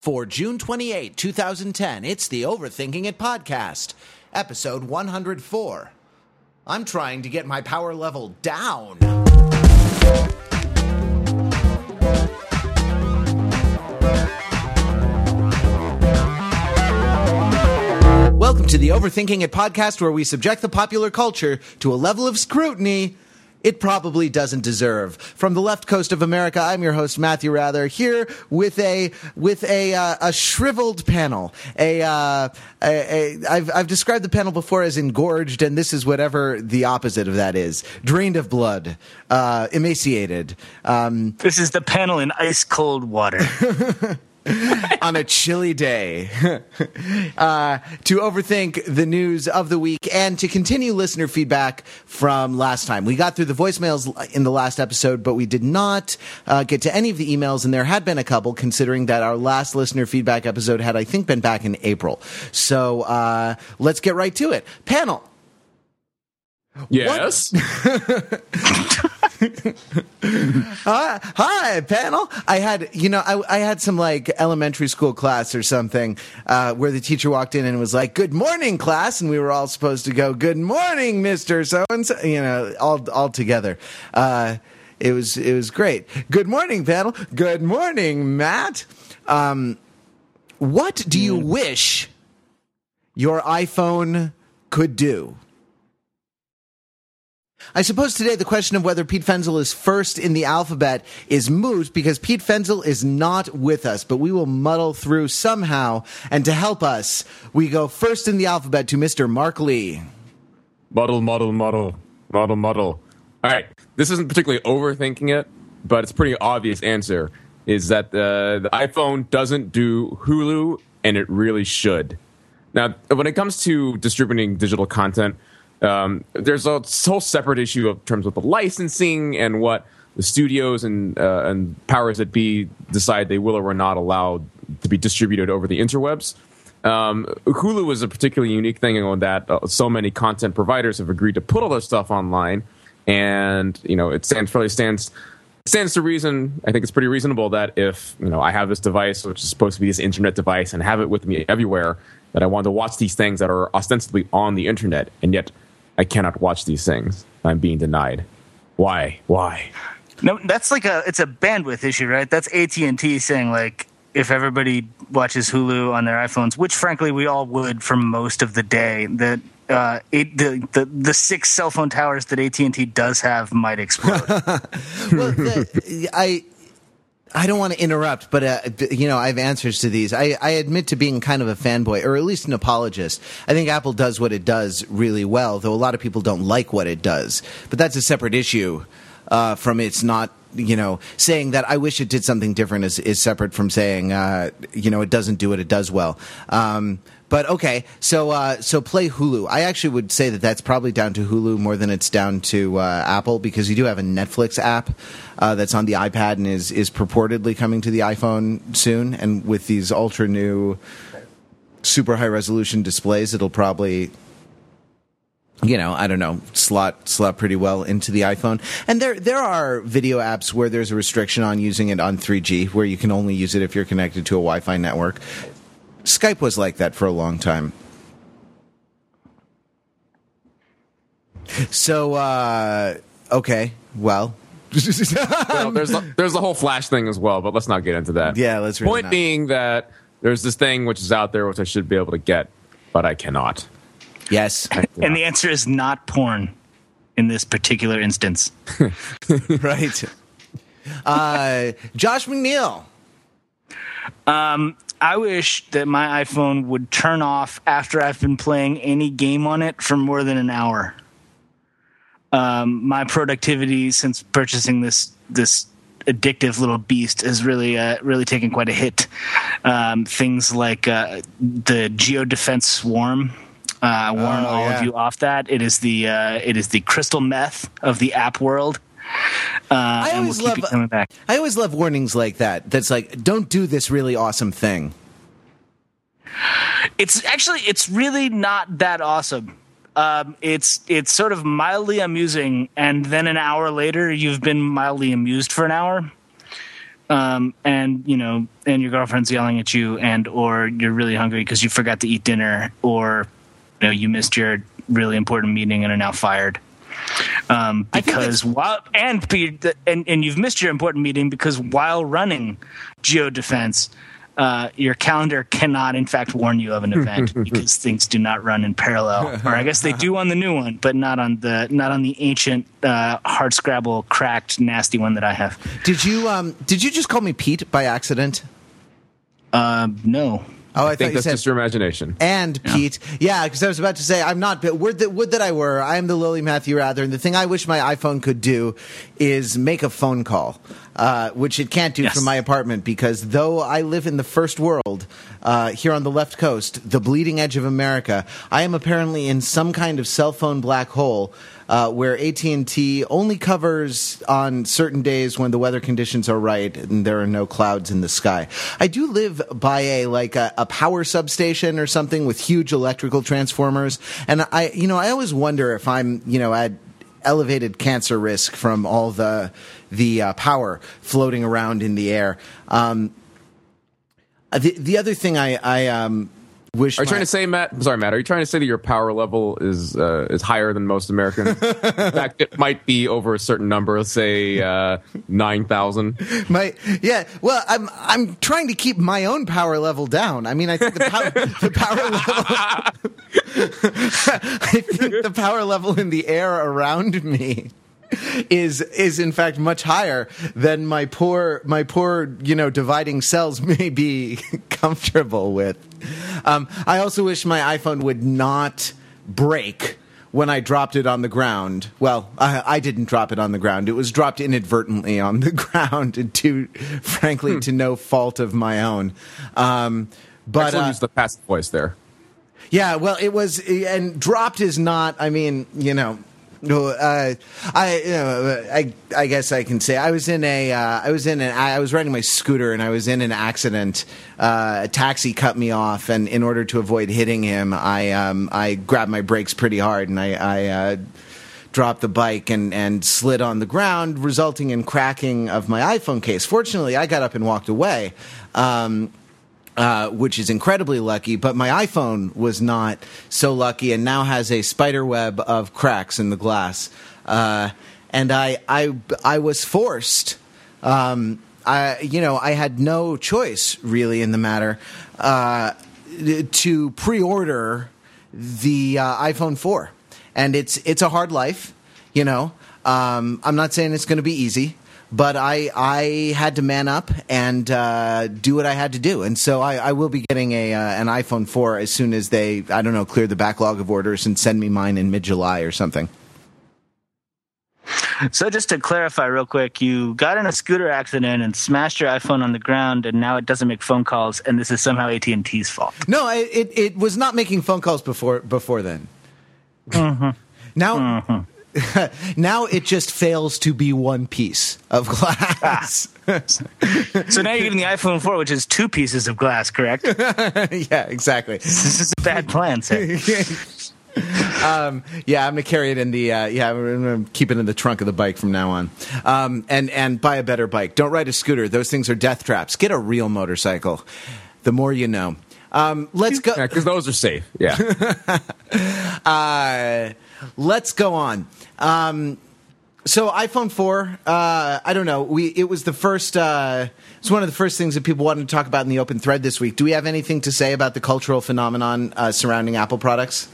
For June 28, 2010, it's the Overthinking It podcast, episode 104. I'm trying to get my power level down. Welcome to the Overthinking It podcast, where we subject the popular culture to a level of scrutiny it probably doesn't deserve. From the left coast of America, I'm your host Matthew Wrather here with a with a uh, a shriveled panel. A, uh, a, a I've I've described the panel before as engorged, and this is whatever the opposite of that is: drained of blood, uh, emaciated. Um, This is the panel in ice cold water. on a chilly day uh, to overthink the news of the week and to continue listener feedback from last time. We got through the voicemails in the last episode, but we did not uh, get to any of the emails, and there had been a couple, considering that our last listener feedback episode had, I think, been back in April. So uh, let's get right to it. Panel. Yes. Hi, hi, panel. I had, you know, I, I had some like elementary school class or something uh, where the teacher walked in and was like, "Good morning, class," and we were all supposed to go, "Good morning, Mister So and So," you know, all all together. Uh, it was it was great. Good morning, panel. Good morning, Matt. Um, what do you wish your iPhone could do? I suppose today the question of whether Pete Fenzel is first in the alphabet is moot because Pete Fenzel is not with us, but we will muddle through somehow. And to help us, we go first in the alphabet to Mr. Mark Lee. Muddle, muddle, muddle, muddle, muddle. All right. This isn't particularly overthinking it, but it's a pretty obvious answer. Is that uh, the iPhone doesn't do Hulu, and it really should. Now, when it comes to distributing digital content, um, there's a whole separate issue of terms of the licensing and what the studios and uh, and powers that be decide they will or are not allowed to be distributed over the interwebs. Um, Hulu is a particularly unique thing in that uh, so many content providers have agreed to put all their stuff online, and you know it stands fairly stands stands to reason. I think it's pretty reasonable that if you know I have this device, which is supposed to be this internet device, and have it with me everywhere, that I want to watch these things that are ostensibly on the internet, and yet I cannot watch these things. I'm being denied. Why? Why? no, that's like a it's a bandwidth issue, right? That's AT and T saying like if everybody watches Hulu on their iPhones, which frankly we all would for most of the day, that uh, it, the, the the six cell phone towers that AT and T does have might explode. Well, the, I. I don't want to interrupt, but uh, you know I have answers to these. I, I admit to being kind of a fanboy, or at least an apologist. I think Apple does what it does really well, though a lot of people don't like what it does. But that's a separate issue uh, from its not, you know, saying that I wish it did something different is, is separate from saying, uh, you know, it doesn't do what it does well. Um, but okay, so uh, so play Hulu. I actually would say that that's probably down to Hulu more than it's down to uh, Apple because you do have a Netflix app uh, that's on the iPad and is is purportedly coming to the iPhone soon. And with these ultra new, super high resolution displays, it'll probably you know, I don't know, slot slot pretty well into the iPhone. And there there are video apps where there's a restriction on using it on 3G, where you can only use it if you're connected to a Wi-Fi network. Skype was like that for a long time. So uh okay, well. Well, there's the, there's the whole Flash thing as well, but let's not get into that. Yeah, let's really Point not. being that there's this thing which is out there which I should be able to get, but I cannot. yes. and the answer is not porn in this particular instance. right. Uh Josh McNeil. I wish that my iPhone would turn off after I've been playing any game on it for more than an hour. Um, my productivity since purchasing this this addictive little beast has really uh, really taken quite a hit. Um, things like uh, the Geodefense Swarm. Uh, I warn Oh, all yeah. of you off that. It is the uh, it is the crystal meth of the app world. Uh, I always we'll love. I always love warnings like that. That's like don't do this really awesome thing. It's actually it's really not that awesome. Um, it's it's sort of mildly amusing, and then an hour later, you've been mildly amused for an hour. um, and you know, and your girlfriend's yelling at you, and or you're really hungry because you forgot to eat dinner, or you know, you missed your really important meeting and are now fired. Um, because while and and and you've missed your important meeting because while running geodefense, uh, your calendar cannot, in fact, warn you of an event because things do not run in parallel. Or I guess they do on the new one, but not on the not on the ancient uh, hard scrabble cracked nasty one that I have. Did you um did you just call me Pete by accident? Uh, no. Oh, I, I think thought that's you said just your imagination. and Pete. Yeah, because I was about to say I'm not. But would that would that I were. I am the Lily Matthew Wrather, and the thing I wish my iPhone could do is make a phone call, uh, which it can't do Yes. from my apartment because though I live in the first world uh, here on the left coast, the bleeding edge of America, I am apparently in some kind of cell phone black hole. Uh, where AT and T only covers on certain days when the weather conditions are right and there are no clouds in the sky. I do live by a like a, a power substation or something with huge electrical transformers, and I, you know, I always wonder if I'm, you know, at elevated cancer risk from all the the uh, power floating around in the air. Um, uh, the the other thing I I um, wish Are you my- trying to say, Matt? I'm sorry, Matt. Are you trying to say that your power level is uh, is higher than most Americans? In fact, it might be over a certain number. Say uh, nine thousand. My yeah, well, I'm I'm trying to keep my own power level down. I mean, I think the power the power level I think the power level in the air around me is is in fact much higher than my poor my poor you know dividing cells may be comfortable with. Um, I also wish my iPhone would not break when I dropped it on the ground. Well, I, I didn't drop it on the ground. It was dropped inadvertently on the ground, to frankly to no fault of my own. Um, but Excellent uh, use the passive voice there. yeah, well, it was, and dropped is not. I mean, you know, no, uh, I, you know, I, I guess I can say I was in a, uh, I was in an, I was riding my scooter and I was in an accident. Uh, a taxi cut me off, and in order to avoid hitting him, I, um, I grabbed my brakes pretty hard, and I, I. Uh, dropped the bike and, and slid on the ground, resulting in cracking of my iPhone case. Fortunately, I got up and walked away. Um, uh, which is incredibly lucky, but my iPhone was not so lucky and now has a spider web of cracks in the glass. Uh, and I, I, I was forced. Um, I, you know, I had no choice really in the matter uh, to pre-order the uh, iPhone 4, and it's it's a hard life. You know, um, I'm not saying it's going to be easy but I I had to man up and uh, do what I had to do, and so I, I will be getting a uh, an iPhone 4 as soon as they I don't know clear the backlog of orders and send me mine in mid July or something. So just to clarify real quick, you got in a scooter accident and smashed your iPhone on the ground, and now it doesn't make phone calls, and this is somehow AT and T's fault. No, I, it it was not making phone calls before before then. Now. now it just fails to be one piece of glass. So now you're giving the iPhone 4, which is two pieces of glass, correct? yeah, exactly. This is a bad plan, sir. um, yeah, I'm gonna carry it in the uh, yeah, I'm gonna keep it in the trunk of the bike from now on. Um, and and buy a better bike. Don't ride a scooter; those things are death traps. Get a real motorcycle. The more you know. Um, let's go. Yeah, because those are safe. Yeah. Uh, let's go on. Um, so iPhone 4, uh, I don't know. We it was the first. Uh, it's one of the first things that people wanted to talk about in the open thread this week. Do we have anything to say about the cultural phenomenon uh, surrounding Apple products?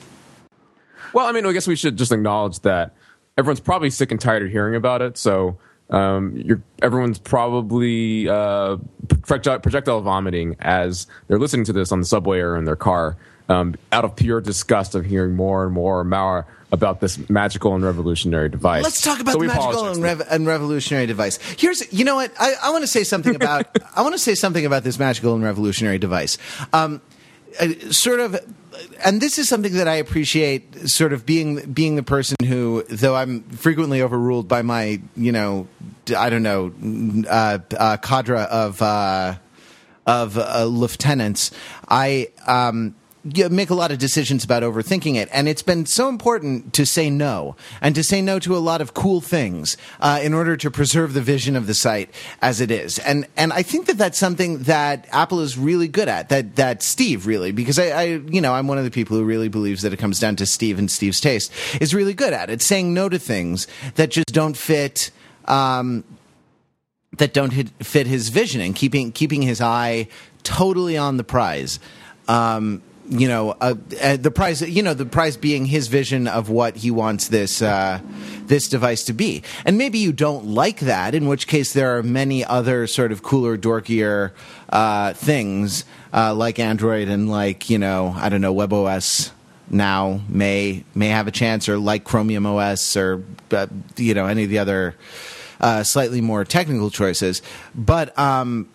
Well, I mean, I guess we should just acknowledge that everyone's probably sick and tired of hearing about it. So um, everyone's probably uh, projectile vomiting as they're listening to this on the subway or in their car, um, out of pure disgust of hearing more and more and more about this magical and revolutionary device. Let's talk about So the magical and, rev- and revolutionary device. Here's, you know what? I, I want to say something about. I want to say something about this magical and revolutionary device. Um, uh, sort of, and this is something that I appreciate. Sort of being being the person who, though I'm frequently overruled by my, you know, I don't know, uh, uh, cadre of. Uh, of uh, lieutenants, I um, make a lot of decisions about overthinking it, and it's been so important to say no and to say no to a lot of cool things uh, in order to preserve the vision of the site as it is. And and I think that that's something that Apple is really good at. That that Steve really, because I, I you know I'm one of the people who really believes that it comes down to Steve and Steve's taste is really good at it, saying no to things that just don't fit. Um, that don't hit, fit his vision and keeping keeping his eye totally on the prize. Um, you know, uh, uh, the prize. You know, the prize being his vision of what he wants this uh, this device to be. And maybe you don't like that, in which case there are many other sort of cooler, dorkier uh, things uh, like Android and like you know, I don't know, WebOS now may may have a chance, or like Chromium OS, or uh, you know, any of the other slightly more technical choices. But um,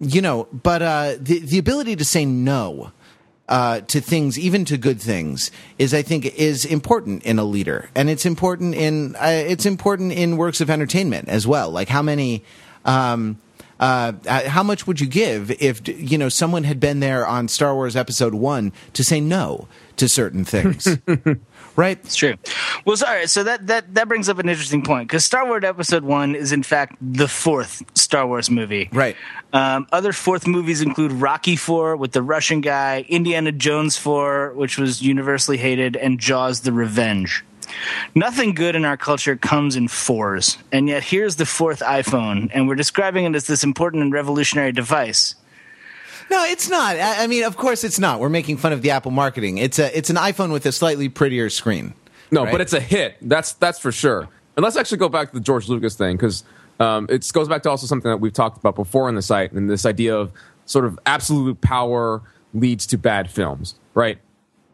you know, but the the ability to say no. Uh, to things, even to good things, is I think is important in a leader, and it's important in uh, it's important in works of entertainment as well. Like how many, um, uh, how much would you give if you know someone had been there on Star Wars Episode One to say no to certain things? right? It's true. Well, sorry. So that that that brings up an interesting point because Star Wars Episode One is in fact the fourth Star Wars movie. Right. Um, other fourth movies include Rocky Four with the Russian guy, Indiana Jones Four, which was universally hated, and Jaws: The Revenge. Nothing good in our culture comes in fours, and yet here's the fourth iPhone, and we're describing it as this important and revolutionary device. No, it's not. I I mean, of course, it's not. We're making fun of the Apple marketing. It's a it's an iPhone with a slightly prettier screen. No, right? but it's a hit. That's that's for sure. And let's actually go back to the George Lucas thing because um, it goes back to also something that we've talked about before on the site, and this idea of sort of absolute power leads to bad films, right?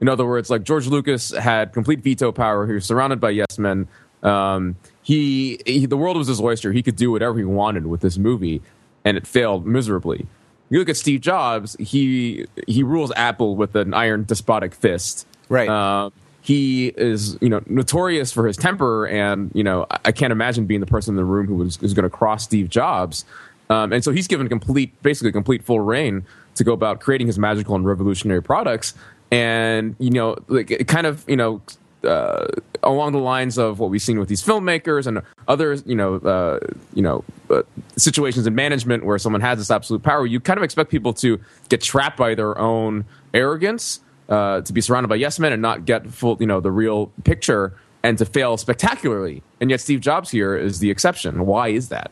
In other words, like George Lucas had complete veto power. He was surrounded by yes men. Um, he, he the world was his oyster. He could do whatever he wanted with this movie, and it failed miserably. You look at Steve Jobs. He he rules Apple with an iron despotic fist. Right. Uh, he is, you know, notorious for his temper, and you know, I, I can't imagine being the person in the room who was, was going to cross Steve Jobs. Um, and so he's given complete, basically complete full reign to go about creating his magical and revolutionary products. And you know, like it kind of, you know, uh, along the lines of what we've seen with these filmmakers and other, you know, uh, you know, uh, situations in management where someone has this absolute power, you kind of expect people to get trapped by their own arrogance, uh, to be surrounded by yes men and not get full, you know, the real picture, and to fail spectacularly. And yet, Steve Jobs here is the exception. Why is that?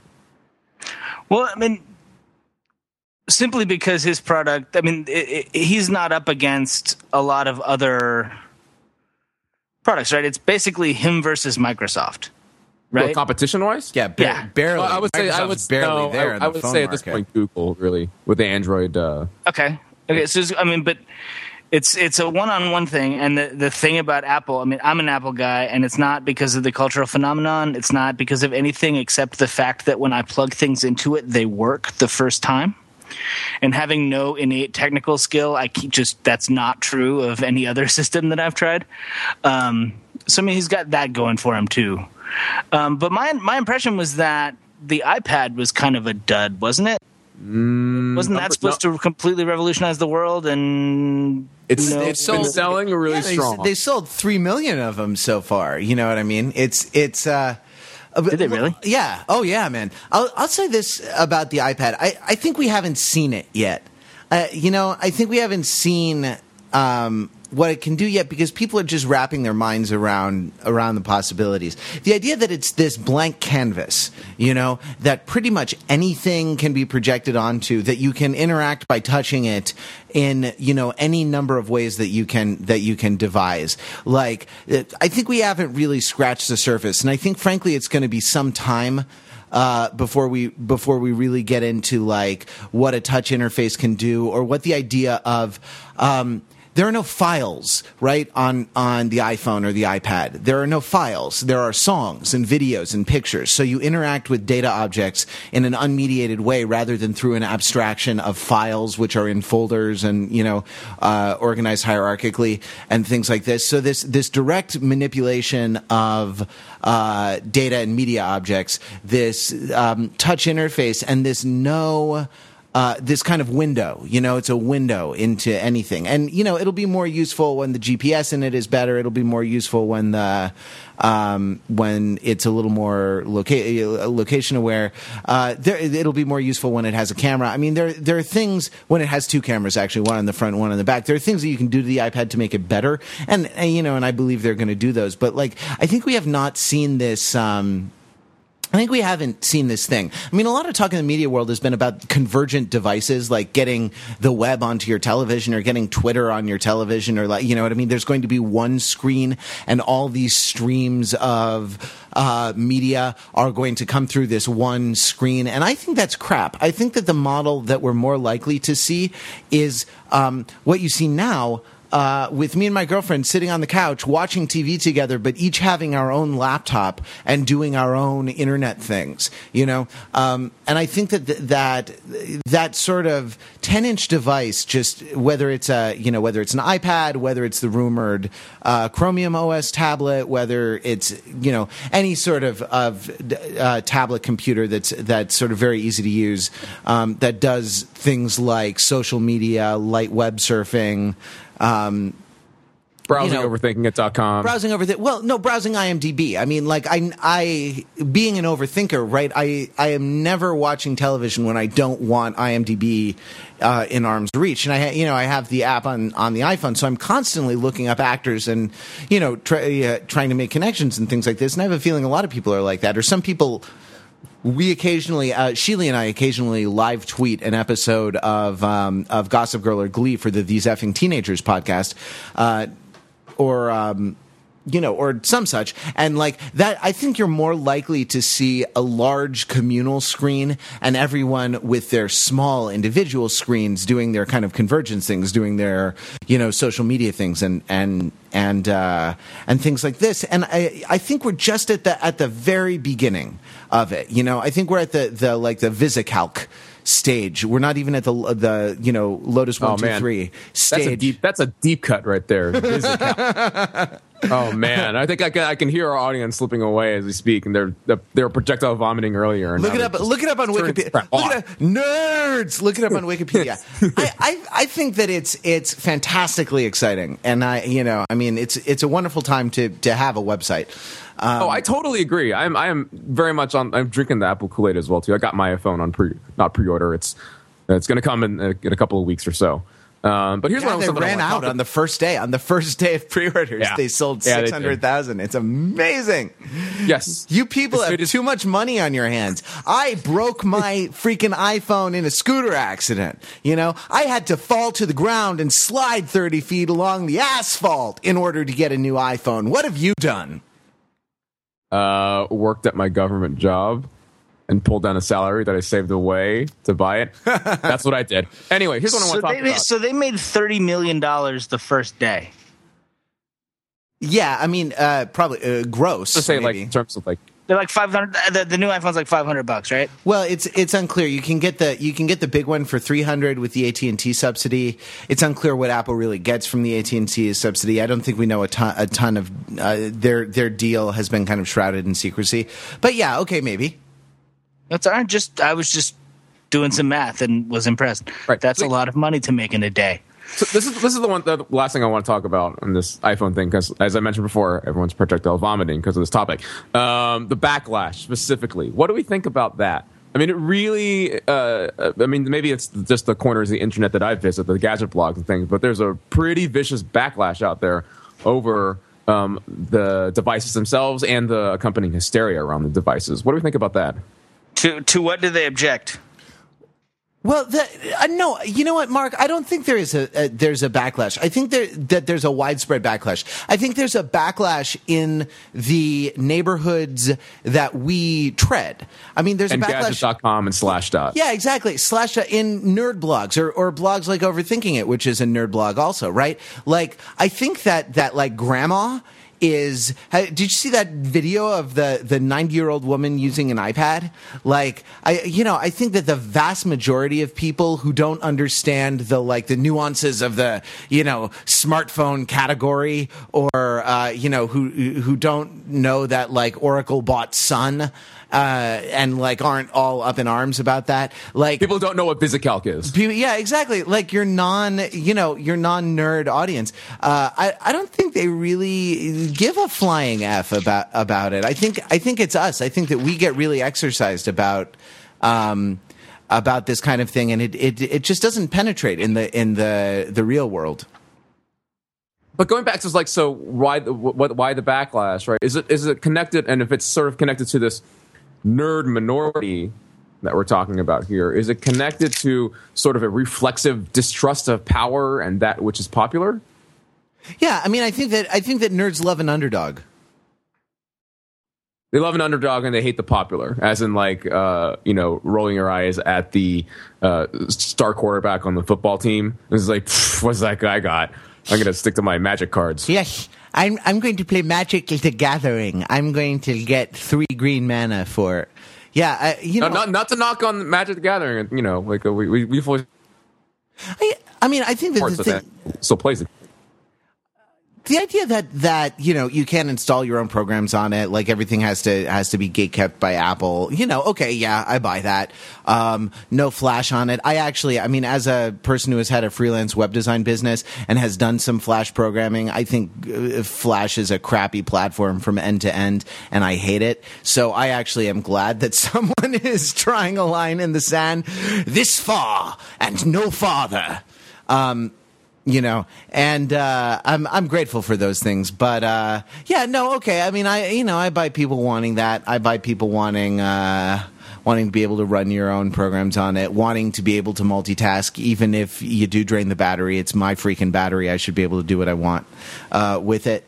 Well, I mean, simply because his product, I mean, it, it, he's not up against a lot of other products, right? It's basically him versus Microsoft, right? Well, competition wise, yeah, ba- Yeah. barely. I would say I would barely no, there. I, in I would phone say at this market. point Google really with the Android. Uh, Okay. Okay. So I mean, but it's it's a one-on-one thing, and the the thing about Apple, I mean, I'm an Apple guy, and it's not because of the cultural phenomenon. It's not because of anything except the fact that when I plug things into it, they work the first time. And having no innate technical skill, I keep just that's not true of any other system that I've tried. Um, so I mean, he's got that going for him too. Um, but my my impression was that the iPad was kind of a dud, wasn't it? Wasn't that supposed to completely revolutionize the world? And it's No. it's been selling really Yeah, they, strong. they sold three million of them so far. You know what I mean? It's it's. Uh, Did they really? Yeah. Oh yeah, man. I'll I'll say this about the iPad. I I think we haven't seen it yet. Uh, you know, I think we haven't seen um, what it can do yet because people are just wrapping their minds around around the possibilities. The idea that it's this blank canvas, you know, that pretty much anything can be projected onto, that you can interact by touching it in you know any number of ways that you can that you can devise. Like, I think we haven't really scratched the surface, and I think frankly it's going to be some time uh, before we before we really get into like what a touch interface can do or what the idea of um, there are no files right on on the iPhone or the iPad. There are no files. There are songs and videos and pictures. So you interact with data objects in an unmediated way rather than through an abstraction of files which are in folders and you know uh, organized hierarchically and things like this. So this this direct manipulation of uh, data and media objects, this um, touch interface, and this no uh, this kind of window. You know, it's a window into anything, and you know, it'll be more useful when the GPS in it is better. It'll be more useful when the um, when it's a little more loca- location aware. Uh, there, it'll be more useful when it has a camera. I mean, there there are things when it has two cameras, actually, one on the front, one on the back. There are things that you can do to the iPad to make it better, and, and you know, and I believe they're going to do those. But like, I think we have not seen this. Um, I think we haven't seen this thing. I mean, a lot of talk in the media world has been about convergent devices, like getting the web onto your television or getting Twitter on your television or like, you know what I mean? There's going to be one screen and all these streams of uh, media are going to come through this one screen. And I think that's crap. I think that the model that we're more likely to see is um, what you see now uh, with me and my girlfriend sitting on the couch watching TV together, but each having our own laptop and doing our own internet things, you know. Um, and I think that th- that that sort of ten inch device, just whether it's a you know whether it's an iPad, whether it's the rumored uh, Chromium OS tablet, whether it's you know any sort of of uh, tablet computer that's that's sort of very easy to use, um, that does things like social media, light web surfing. Um, Browsing you know, overthinking.com. browsing over well no browsing imdb i mean like i i being an overthinker right i i am never watching television when i don't want imdb uh, in arm's reach. And i ha- you know i have the app on on the iphone so i'm constantly looking up actors and you know try, uh, trying to make connections and things like this. And i have a feeling a lot of people are like that or some people we occasionally, uh, Sheely and I occasionally live tweet an episode of um, of Gossip Girl or Glee for the These Effing Teenagers podcast, uh, or um, you know, or some such. And like that, I think you're more likely to see a large communal screen and everyone with their small individual screens doing their kind of convergence things, doing their, you know, social media things and, and, and, uh, and things like this. And I, I think we're just at the, at the very beginning of it. You know, I think we're at the, the, like the VisiCalc stage. We're not even at the, the, you know, Lotus Oh one, two, three that's a stage. deep. That's a deep cut right there. Oh man, I think I can. I can hear our audience slipping away as we speak, and they're they were projectile vomiting earlier. Look it up. they're Look it up on Wikipedia. Look off. it up. Nerds. Look it up on Wikipedia. I, I I think that it's it's fantastically exciting, and I you know I mean it's it's a wonderful time to to have a website. Um, Oh, I totally agree. I'm I am very much on. I'm drinking the Apple Kool Aid as well too. I got my iPhone on pre, not pre-order. It's it's going to come in, a- in a couple of weeks or so. Um, but here's yeah, what they ran out on the first day. On the first day of pre-orders, Yeah. they sold Yeah, six hundred thousand. It's amazing. Yes, You people It's- have too much money on your hands. I broke my freaking iPhone in a scooter accident. You know, I had to fall to the ground and slide 30 feet along the asphalt in order to get a new iPhone. What have you done? uh, worked at my government job and pulled down a salary that I saved away to buy it. That's what I did. Anyway, here's what I So want to talk they, made, about. so they made thirty million dollars the first day. Yeah, I mean, uh, probably uh, gross. to say like in terms of like They're like five hundred. The, the new iPhone's like five hundred bucks, right? Well, it's it's unclear. You can get the you can get the big one for three hundred with the AT and T subsidy. It's unclear what Apple really gets from the AT and T subsidy. I don't think we know a ton a ton of uh, their their deal has been kind of shrouded in secrecy. But yeah, okay, maybe. That's right. Just I was just doing some math and was impressed. Right. That's So- a lot of money to make in a day. So this is this is the one the last thing I want to talk about on this iPhone thing because as I mentioned before, everyone's projectile vomiting because of this topic. Um, the backlash specifically, what do we think about that? I mean, it really. Uh, I mean, maybe it's just the corners of the internet that I visit, the gadget blogs and things, but there's a pretty vicious backlash out there over um, the devices themselves and the accompanying hysteria around the devices. What do we think about that? To to what do they object? Well, the, uh, no, you know what, Mark? I don't think there is a, a there's a backlash. I think there, that there's a widespread backlash. I think there's a backlash in the neighborhoods that we tread. I mean, there's And a backlash. gadget.com and Slashdot. Yeah, exactly. Slash uh, in nerd blogs or, or blogs like Overthinking It, which is a nerd blog also, right? Like, I think that, that like grandma is, did you see that video of the, the 90 year old woman using an iPad? Like, I, you know, I think that the vast majority of people who don't understand the, like, the nuances of the, you know, smartphone category or, uh, you know, who, who don't know that, like, Oracle bought Sun uh, and like aren't all up in arms about that. Like People don't know what VisiCalc is. People, yeah, exactly. Like your non, you know, your non nerd audience. Uh, I, I don't think they really give a flying f about about it. I think I think it's us. I think that we get really exercised about. Um, about this kind of thing, and it, it it just doesn't penetrate in the in the the real world. But going back to like, so why the what, why the backlash, right? Is it is it connected? And if it's sort of connected to this nerd minority that we're talking about here, is it connected to sort of a reflexive distrust of power and that which is popular? Yeah, I mean, I think that I think that nerds love an underdog. They love an underdog and they hate the popular, as in like uh, you know rolling your eyes at the uh, star quarterback on the football team. It's like, what's that guy got? I'm gonna stick to my magic cards. Yes, I'm I'm going to play Magic the Gathering. I'm going to get three green mana for. Yeah, I, you know, No, not not to knock on Magic the Gathering, you know, like uh, we we we've always I, I mean, I think that the thing, that still plays it. The idea that that you know you can't install your own programs on it like everything has to has to be gate kept by apple you know okay yeah i buy that. Um, no flash on it. I actually i mean as a person who has had a freelance web design business and has done some flash programming i think uh, flash is a crappy platform from end to end and i hate it. So i actually am glad that someone is trying a line in the sand this far and no farther. Um, you know and uh i'm i'm grateful for those things but uh yeah no okay. I mean i you know i buy people wanting that. I buy people wanting uh wanting to be able to run your own programs on it wanting to be able to multitask. Even if you do drain the battery it's my freaking battery. I should be able to do what i want uh with it.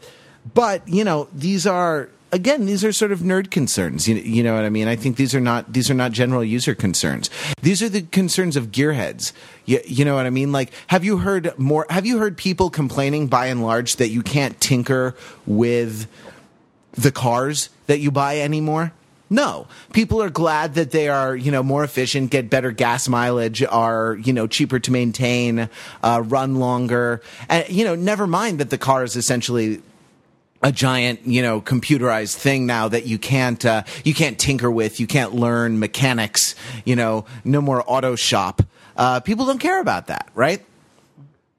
But you know these are again these are sort of nerd concerns. You, you know what i mean? I think these are not these are not general user concerns. These are the concerns of gearheads. You, you know what i mean? Like have you heard more have you heard people complaining by and large that you can't tinker with the cars that you buy anymore? No, people are glad that they are, you know, more efficient, get better gas mileage, are, you know, cheaper to maintain, uh, run longer, and you know, never mind that the car is essentially a giant, you know, computerized thing now that you can't uh, you can't tinker with, you can't learn mechanics, you know, no more auto shop. Uh, people don't care about that, right?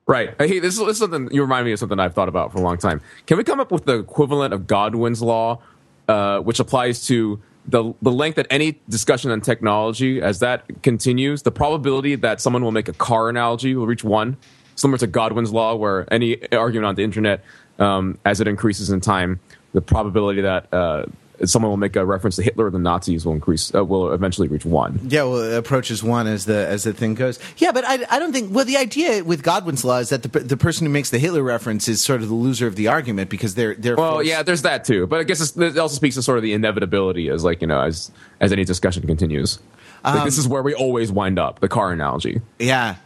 Right. Hey, this is, this is something you remind me of something I've thought about for a long time. Can we come up with the equivalent of Godwin's law, uh, which applies to the the length that any discussion on technology, as that continues, the probability that someone will make a car analogy will reach one, similar to Godwin's law, where any argument on the internet, um, as it increases in time, the probability that uh, someone will make a reference to Hitler or the Nazis will increase, uh, will eventually reach one. Yeah, well, it approaches one as the as the thing goes. Yeah, but I, I don't think. Well, the idea with Godwin's law is that the the person who makes the Hitler reference is sort of the loser of the argument because they're they're Well, forced- yeah, there's that too, but I guess it's, it also speaks to sort of the inevitability as like you know as as any discussion continues. Like, this is where we always wind up. The car analogy. yeah.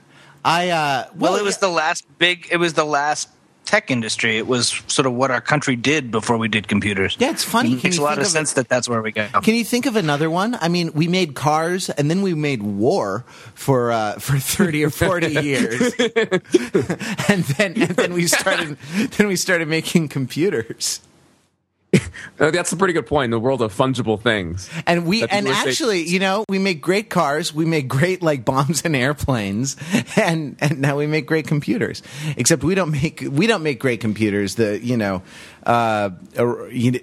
I uh, Well, it was the last big. It was the last tech industry. It was sort of what our country did before we did computers. Yeah, it's funny. It makes a lot of of sense that that's where we go. Can you think of another one? I mean, we made cars and then we made war for uh, for thirty or forty years, and then and then we started then we started making computers. Uh, that's a pretty good point in the world of fungible things. And we and people say- actually, you know, we make great cars, we make great like bombs and airplanes, and and now we make great computers. Except we don't make we don't make great computers. The you know, uh, uh,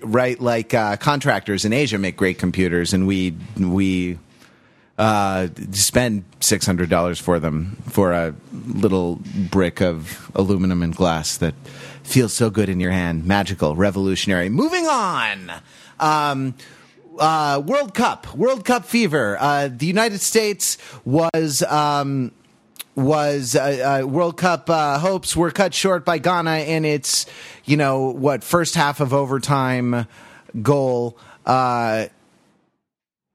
right like uh, contractors in Asia make great computers, and we we uh, spend six hundred dollars for them for a little brick of aluminum and glass that feels so good in your hand, magical, revolutionary. Moving on. Um, uh, World Cup, World Cup fever. Uh, the United States was. Um, was uh, uh, World Cup uh, hopes were cut short by Ghana in its, you know, what first half of overtime goal. Uh,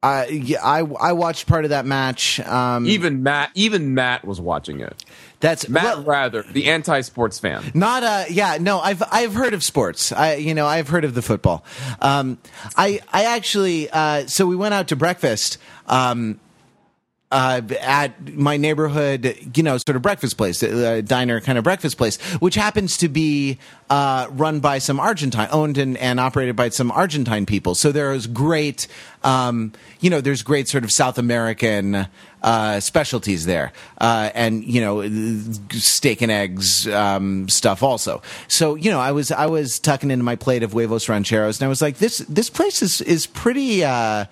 I, I I watched part of that match. Um, Even Matt, even Matt was watching it. That's Matt well, Wrather, the anti-sports fan. not uh yeah no I've I've heard of sports I you know I've heard of the football um I I actually uh so we went out to breakfast um uh, at my neighborhood, you know, sort of breakfast place, uh, diner kind of breakfast place, which happens to be uh, run by some Argentine, owned and, and operated by some Argentine people. So there is great, um, you know, there's great sort of South American uh, specialties there, uh, and you know, steak and eggs um, stuff also. So you know, I was I was tucking into my plate of huevos rancheros, and I was like, this this place is is pretty. Uh,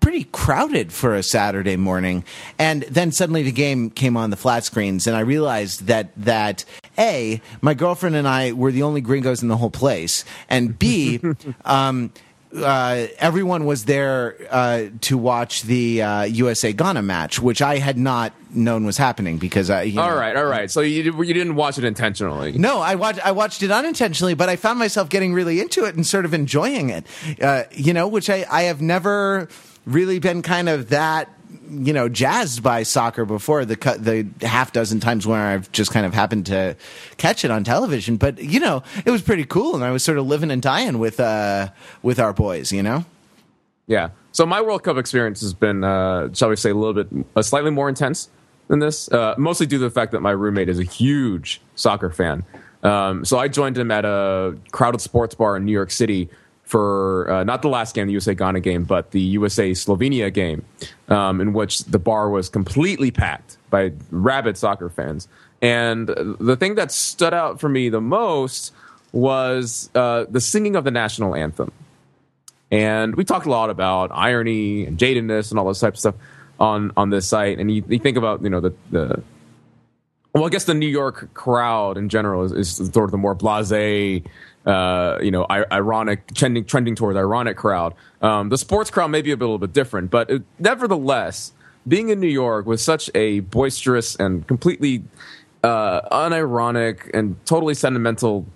pretty crowded for a Saturday morning. And then suddenly the game came on the flat screens, and I realized that that a my girlfriend and I were the only gringos in the whole place, and b um, uh, everyone was there uh, to watch the uh, USA Ghana match, which I had not known was happening because I. You All know, right, all right. So you you didn't watch it intentionally. no, I watched I watched it unintentionally, but I found myself getting really into it and sort of enjoying it. Uh, you know, which I, I have never really been kind of that you know jazzed by soccer before the the half dozen times where I've just kind of happened to catch it on television. But you know, it was pretty cool, and I was sort of living and dying with uh with our boys. You know. Yeah. So my World Cup experience has been, uh, shall we say, a little bit, uh, slightly more intense than this. Uh, mostly due to the fact that my roommate is a huge soccer fan. Um, so I joined him at a crowded sports bar in New York City for uh, not the last game, the USA Ghana game, but the USA Slovenia game, um, in which the bar was completely packed by rabid soccer fans. And the thing that stood out for me the most was uh, the singing of the national anthem. And we talked a lot about irony and jadedness and all those types of stuff on on this site. And you, you think about you know the the well, I guess the New York crowd in general is, is sort of the more blasé, uh, you know, ironic, trending trending towards ironic crowd. Um, the sports crowd may be a little bit different, but it, nevertheless, being in New York with such a boisterous and completely uh, unironic and totally sentimental,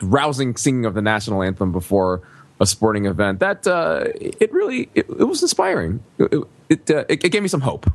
rousing singing of the national anthem before a sporting event, that uh, it really it, it was inspiring. It it, uh, it it gave me some hope.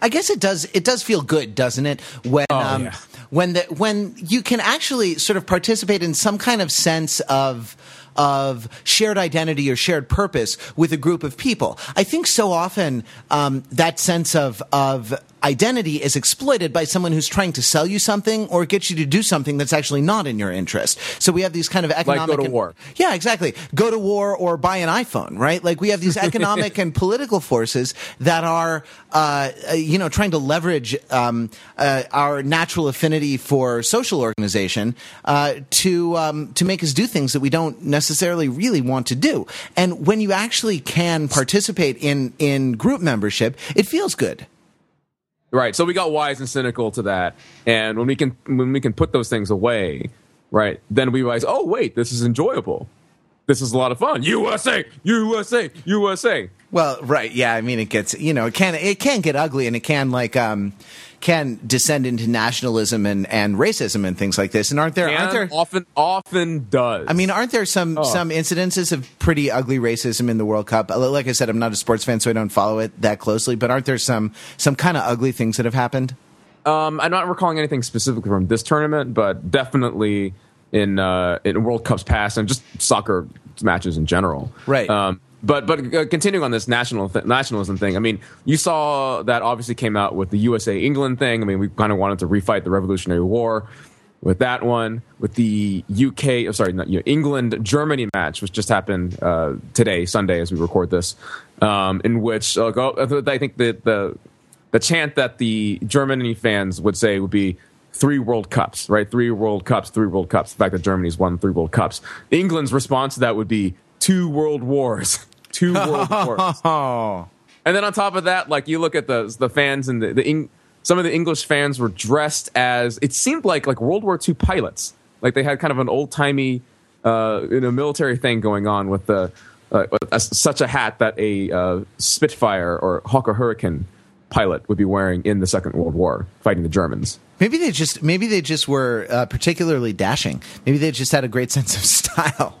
I guess it does. It does feel good, doesn't it? When um, yeah. when the when you can actually sort of participate in some kind of sense of of shared identity or shared purpose with a group of people. I think so often um, that sense of of identity is exploited by someone who's trying to sell you something or get you to do something that's actually not in your interest. So we have these kind of economic go to and- war. yeah, exactly. Go to war or buy an iPhone, right? Like we have these economic and political forces that are, uh, uh, you know, trying to leverage um, uh, our natural affinity for social organization uh, to um, to make us do things that we don't necessarily really want to do. And when you actually can participate in in group membership, it feels good. Right. So we got wise and cynical to that, and when we can when we can put those things away, right, then we realize, oh wait, this is enjoyable. This is a lot of fun. USA, USA, USA. Well, right, yeah. I mean, it gets you know, it can it can get ugly, and it can like um can descend into nationalism and and racism and things like this. And aren't there aren't there? often often does. I mean, aren't there some Oh. some incidences of pretty ugly racism in the World Cup? Like I said, I'm not a sports fan, so I don't follow it that closely. But aren't there some some kind of ugly things that have happened? um, I'm not recalling anything specifically from this tournament, but definitely in uh, in World Cups past and just soccer matches in general. Right. Um, but but uh, continuing on this national th- nationalism thing, I mean, you saw that obviously came out with the USA England thing. I mean, we kind of wanted to refight the Revolutionary War with that one, with the UK, oh, sorry, not you, England Germany match, which just happened uh, today, Sunday, as we record this, um, in which uh, I think the the chant that the Germany fans would say would be three World Cups, right? Three World Cups, three World Cups. The fact that Germany's won three World Cups. England's response to that would be two World Wars. Two World Wars. And then on top of that, like you look at the the fans and the, the Eng- some of the English fans were dressed as it seemed like like World War II pilots. Like they had kind of an old timey uh, you know military thing going on with the uh, a, such a hat that a uh, Spitfire or Hawker Hurricane pilot would be wearing in the Second World War fighting the Germans. maybe they just maybe they just were uh, particularly dashing. Maybe they just had a great sense of style.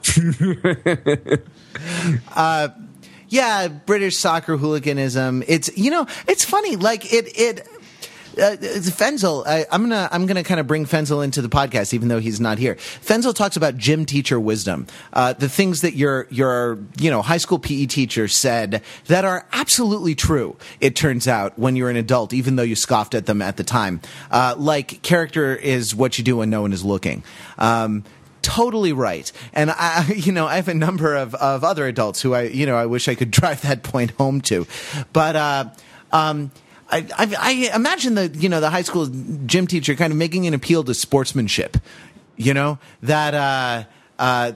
uh, yeah, British soccer hooliganism. It's you know it's funny. Like it it uh, Fenzel, I, I'm gonna I'm gonna kind of bring Fenzel into the podcast, even though he's not here. Fenzel talks about gym teacher wisdom, uh, the things that your your you know high school PE teacher said that are absolutely true. It turns out when you're an adult, even though you scoffed at them at the time, uh, like character is what you do when no one is looking. Um, totally right. And I, you know, I have a number of, of other adults who I, you know, I wish I could drive that point home to, but, uh, um, I, I, I imagine the, you know, the high school gym teacher kind of making an appeal to sportsmanship, you know, that, uh, uh,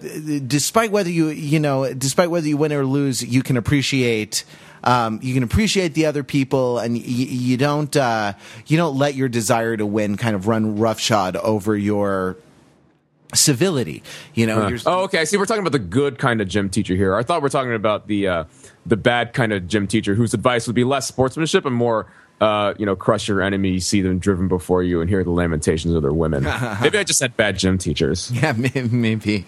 despite whether you, you know, despite whether you win or lose, you can appreciate, um, you can appreciate the other people, and y- you don't uh, you don't let your desire to win kind of run roughshod over your civility. You know. Uh, oh, okay. I See, we're talking about the good kind of gym teacher here. I thought we are talking about the uh, the bad kind of gym teacher whose advice would be less sportsmanship and more. Uh, you know, crush your enemy, see them driven before you, and hear the lamentations of their women. maybe I just had bad gym teachers. Yeah, maybe.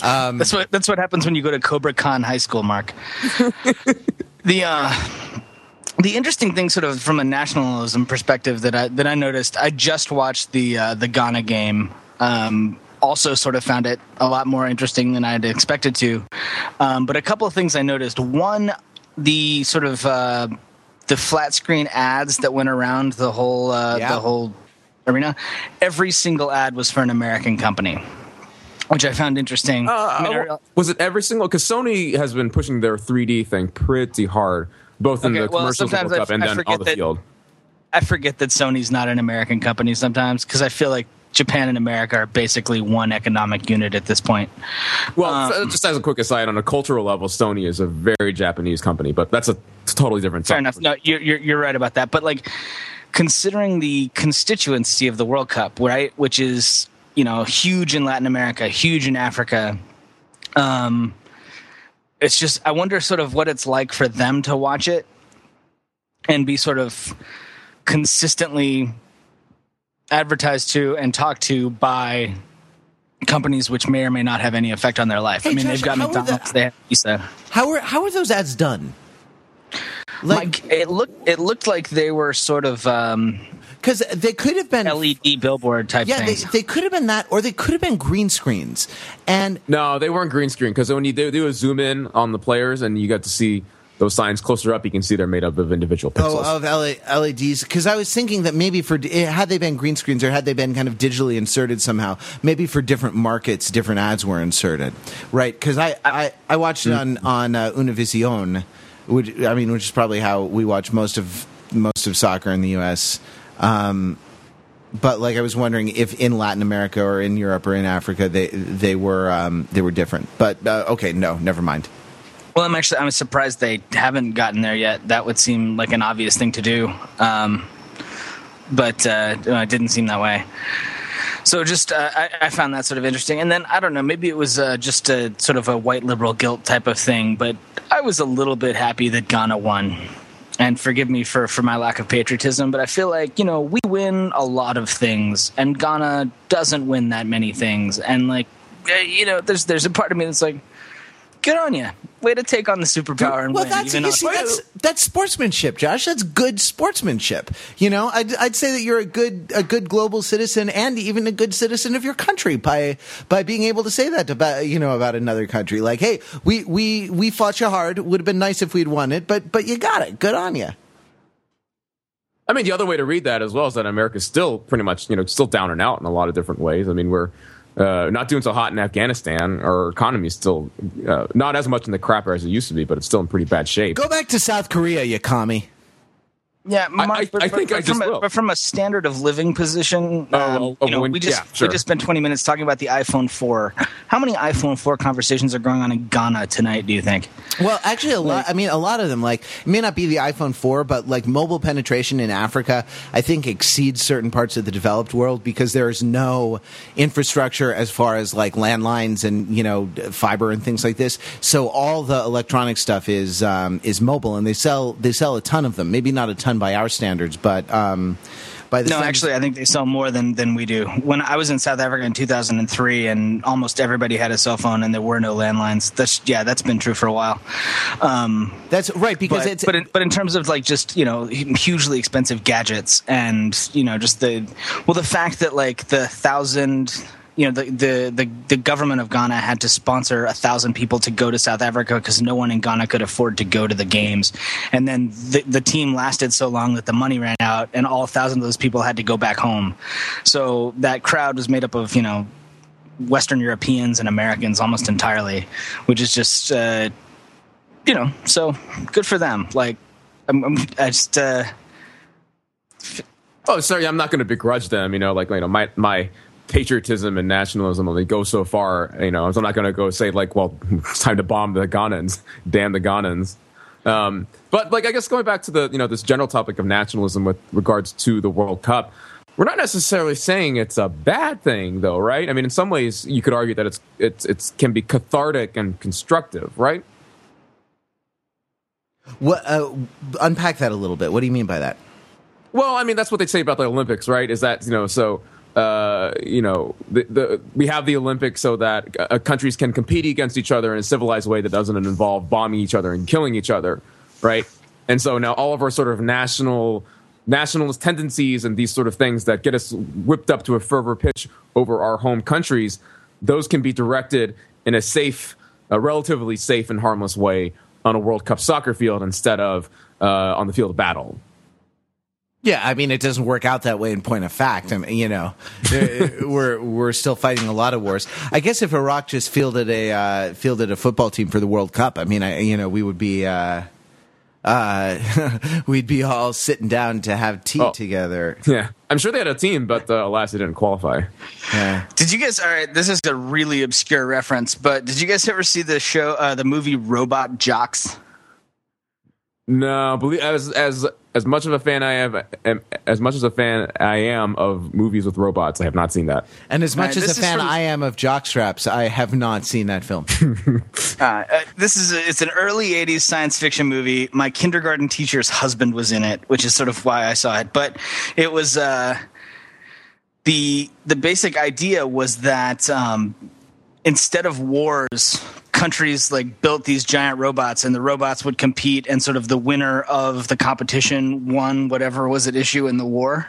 Um, that's what that's what happens when you go to Cobra Kai High School, Mark. the uh, the interesting thing, sort of from a nationalism perspective, that I that I noticed, I just watched the uh, the Ghana game. Um, also sort of found it a lot more interesting than I had expected to. Um, but a couple of things I noticed. One, the sort of uh, the flat screen ads that went around the whole uh, yeah. the whole arena. Every single ad was for an American company. Which I found interesting. Uh, I mean, was it every single? Because Sony has been pushing their 3D thing pretty hard, both in okay, the commercials well, World and then on the that, field. I forget that Sony's not an American company sometimes because I feel like Japan and America are basically one economic unit at this point. Well, um, just as a quick aside, on a cultural level, Sony is a very Japanese company, but that's a totally different. Fair enough. No, you're, you're, you're right about that. But like, considering the constituency of the World Cup, right, which is you know huge in Latin America, huge in Africa. Um, it's just I wonder sort of what it's like for them to watch it and be sort of consistently advertised to and talked to by companies which may or may not have any effect on their life. Hey, I mean, Josh, they've got McDonald's, the, they have pizza. How are how are those ads done? Like it looked it looked like they were sort of um, because they could have been LED billboard type. Yeah, things. They, they could have been that, or they could have been green screens. And no, they weren't green screen because when you they do a zoom in on the players and you got to see those signs closer up, you can see they're made up of individual pixels. Oh, of LEDs. Because I was thinking that maybe for eh, had they been green screens or had they been kind of digitally inserted somehow, maybe for different markets, different ads were inserted, right? Because I, I, I watched it on on uh, Univision, which I mean, which is probably how we watch most of most of soccer in the U.S. Um, but like I was wondering if in Latin America or in Europe or in Africa they they were um, they were different. But uh, okay, no, never mind. Well, I'm actually I'm surprised they haven't gotten there yet. That would seem like an obvious thing to do, um, but uh, it didn't seem that way. So just uh, I, I, found that sort of interesting, and then I don't know, maybe it was uh, just a sort of a white liberal guilt type of thing, but I was a little bit happy that Ghana won. And forgive me for, for my lack of patriotism, but I feel like, you know, we win a lot of things, and Ghana doesn't win that many things. And, like, you know, there's there's a part of me that's like, good on you. Way to take on the superpower and well, win. That's, you see, that's, that's sportsmanship, Josh. That's good sportsmanship. You know, I'd, I'd say that you're a good a good global citizen and even a good citizen of your country by by being able to say that about you know about another country. Like, hey, we we we fought you hard. Would have been nice if we'd won it, but but you got it. Good on you. I mean, the other way to read that as well is that America's still pretty much, you know, still down and out in a lot of different ways. I mean, we're uh, not doing so hot in Afghanistan. Our economy is still uh, not as much in the crapper as it used to be, but it's still in pretty bad shape. Go back to South Korea, you commie. Yeah, Mark, I, I, but, I think but, I just from will. A, but from a standard of living position, oh, um, oh, you know, when, we just yeah, sure. we just spent 20 minutes talking about the iPhone 4. How many iPhone 4 conversations are going on in Ghana tonight? Do you think? Well, actually, a lot. I mean, a lot of them. Like, it may not be the iPhone 4, but like mobile penetration in Africa, I think exceeds certain parts of the developed world because there is no infrastructure as far as like landlines and you know fiber and things like this. So all the electronic stuff is um, is mobile, and they sell they sell a ton of them. Maybe not a ton by our standards but um, by the no, actually, I think they sell more than than we do. When I was in South Africa in 2003, and almost everybody had a cell phone, and there were no landlines. That's yeah, that's been true for a while. Um, that's right because but it's but in, but in terms of like just you know hugely expensive gadgets and you know just the well the fact that like the thousand you know the, the the the government of Ghana had to sponsor a thousand people to go to South Africa because no one in Ghana could afford to go to the games, and then the the team lasted so long that the money ran out, and all thousand of those people had to go back home. So that crowd was made up of you know Western Europeans and Americans almost entirely, which is just uh, you know so good for them. Like I'm, I'm I just uh, Oh, sorry, I'm not going to begrudge them. You know, like you know, my my patriotism and nationalism only go so far. You know, so I'm not going to go say like, well, it's time to bomb the Ghanans, damn the Ghanans. Um, but like, I guess going back to the you know this general topic of nationalism with regards to the World Cup, we're not necessarily saying it's a bad thing, though, right? I mean, in some ways, you could argue that it's it's it's can be cathartic and constructive, right? what uh, unpack that a little bit. What do you mean by that? Well, I mean, that's what they say about the Olympics, right? Is that, you know, so, uh, you know, the, the, we have the Olympics so that uh, countries can compete against each other in a civilized way that doesn't involve bombing each other and killing each other, right? And so now all of our sort of national nationalist tendencies and these sort of things that get us whipped up to a fervor pitch over our home countries, those can be directed in a safe, a relatively safe and harmless way on a World Cup soccer field instead of uh, on the field of battle. Yeah, I mean, it doesn't work out that way in point of fact. I mean, you know, uh, we're we're still fighting a lot of wars. I guess if Iraq just fielded a uh, fielded a football team for the World Cup, I mean, I you know, we would be uh, uh, we'd be all sitting down to have tea Oh. together. Yeah, I'm sure they had a team, but uh, alas, they didn't qualify. Yeah. did you guys? All right, this is a really obscure reference, but did you guys ever see the show, uh, the movie Robot Jox? No, believe as as as much of a fan I am, am as much as a fan I am of movies with robots. I have not seen that. And as much Right, as a fan from- I am of jockstraps, I have not seen that film. Uh, uh, this is a, it's an early '80s science fiction movie. My kindergarten teacher's husband was in it, which is sort of why I saw it. But it was uh, the the basic idea was that um, instead of wars, countries like built these giant robots, and the robots would compete, and sort of the winner of the competition won whatever was at issue in the war.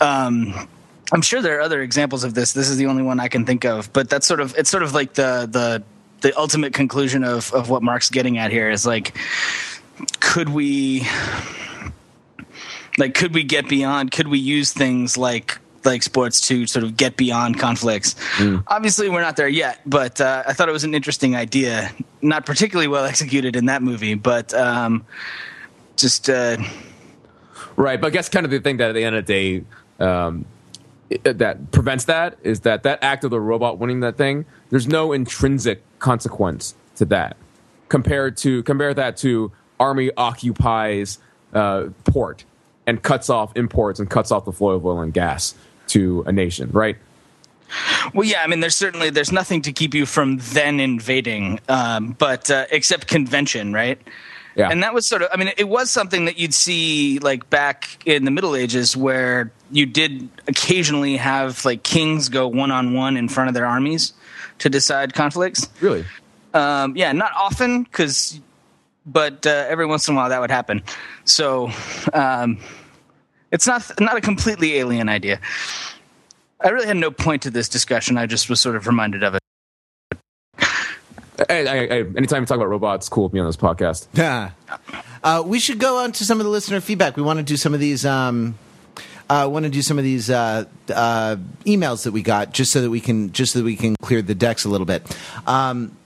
Um, I'm sure there are other examples of this. This is the only one I can think of, but that's sort of it's sort of like the the the ultimate conclusion of of what Mark's getting at here is like, could we like could we get beyond? Could we use things like like sports to sort of get beyond conflicts? Obviously, we're not there yet, but uh, I thought it was an interesting idea. Not particularly well executed in that movie, but um, just uh, Right, but I guess kind of the thing that at the end of the day um, it- that prevents that is that that act of the robot winning that thing. There's no intrinsic consequence to that compared to compare that to army occupies uh, port and cuts off imports and cuts off the flow of oil and gas to a nation. Right. Well, yeah, I mean, there's certainly there's nothing to keep you from then invading, um, but uh, except convention, right? Yeah. And that was sort of, I mean, it was something that you'd see like back in the Middle Ages where you did occasionally have like kings go one on one in front of their armies to decide conflicts. Really. Um, yeah, not often, because, but uh, every once in a while that would happen. So um, it's not not a completely alien idea. I really had no point to this discussion. I just was sort of reminded of it. Hey, hey, hey, anytime you talk about robots, cool with me on this podcast. Yeah. Uh, we should go on to some of the listener feedback. We want to do some of these. Um, uh, want to do some of these uh, uh, emails that we got, just so that we can just so that we can clear the decks a little bit. Um,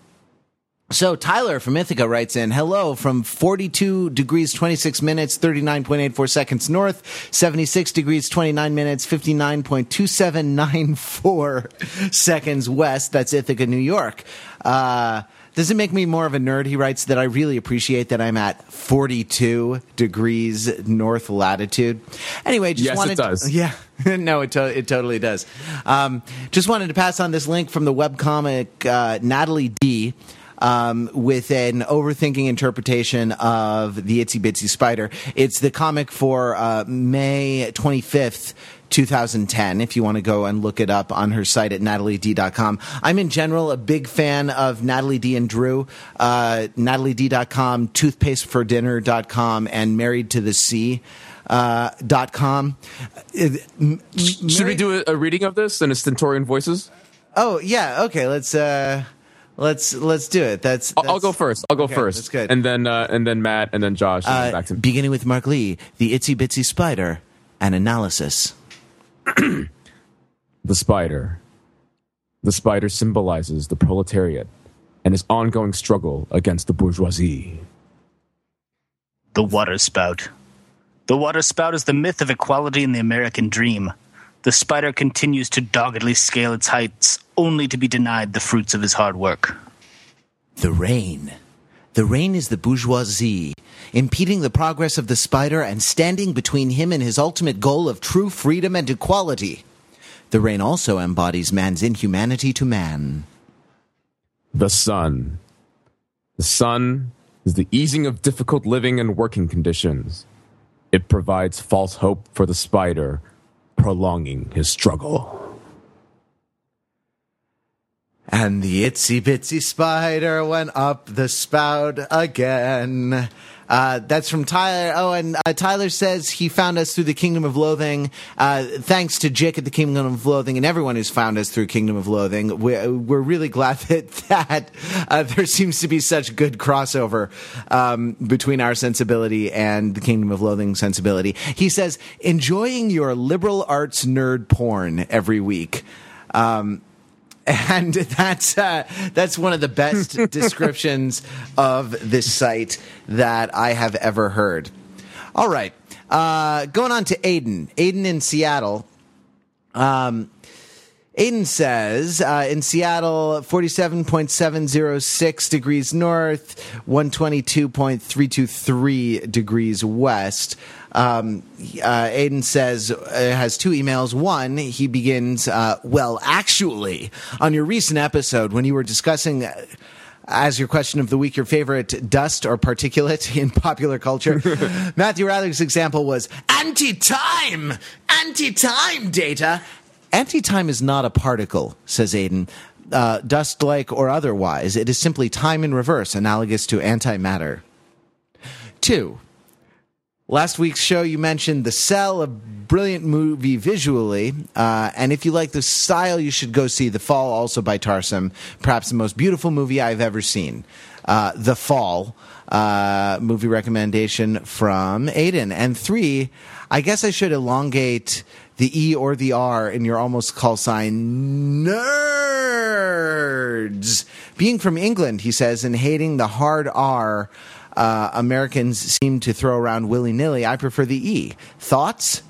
so Tyler from Ithaca writes in, "Hello from 42 degrees 26 minutes 39.84 seconds north, 76 degrees 29 minutes 59.2794 seconds west. That's Ithaca, New York." Uh, does it make me more of a nerd? He writes that I really appreciate that I'm at 42 degrees north latitude. Anyway, just Yes, it wanted does. yeah, no, it, to- it totally does. Um, just wanted to pass on this link from the webcomic uh, Natalie D. um, with an overthinking interpretation of the Itsy Bitsy Spider. It's the comic for uh, May 25th. 2010 if you want to go and look it up on her site at nataliedee.com. I'm in general a big fan of Natalie Dee and Drew. Uh, nataliedee.com, toothpastefordinner.com, and married to the sea. Uh, dot com. Uh, Should we do a, a reading of this in a stentorian voices? Oh yeah, okay. Let's uh, let's let's do it. That's, I'll, I'll go first. I'll go Okay, first. that's good. And then uh, and then Matt and then Josh. And then Uh, back to beginning with Mark Lee, the itsy bitsy spider, an analysis. the spider. The spider symbolizes the proletariat and his ongoing struggle against the bourgeoisie. The water spout. The water spout is the myth of equality in the American dream. The spider continues to doggedly scale its heights, only to be denied the fruits of his hard work. The rain. The rain is the bourgeoisie, impeding the progress of the spider and standing between him and his ultimate goal of true freedom and equality. The rain also embodies man's inhumanity to man. The sun. The sun is the easing of difficult living and working conditions. It provides false hope for the spider, prolonging his struggle. And the itsy bitsy spider went up the spout again. Uh, that's from Tyler. Oh, and uh, Tyler says he found us through the Kingdom of Loathing. Uh, thanks to Jake at the Kingdom of Loathing and everyone who's found us through Kingdom of Loathing. We're, we're really glad that, that uh, there seems to be such good crossover um, between our sensibility and the Kingdom of Loathing sensibility. He says, enjoying your liberal arts nerd porn every week. Um, and that's uh, that's one of the best descriptions of this site that I have ever heard. All right, uh, going on to Aiden. Aiden in Seattle. Um, Aiden says uh, in Seattle, 47.706 degrees north, 122.323 degrees west. Um, uh, Aiden says, uh, has two emails. One, he begins, uh, well, actually, on your recent episode when you were discussing. Uh, as your question of the week, your favorite dust or particulate in popular culture. Matthew Wrather's example was anti time! Anti time data! Anti time is not a particle, says Aiden. Uh, dust like or otherwise, it is simply time in reverse, analogous to antimatter. Two, Last week's show, you mentioned The Cell, a brilliant movie visually. Uh, and if you like the style, you should go see The Fall, also by Tarsem, perhaps the most beautiful movie I've ever seen. Uh, the Fall, uh, movie recommendation from Aiden. And three, I guess I should elongate the E or the R in your almost call sign nerds. Being from England, he says, and hating the hard R uh, Americans seem to throw around willy nilly. I prefer the E. Thoughts?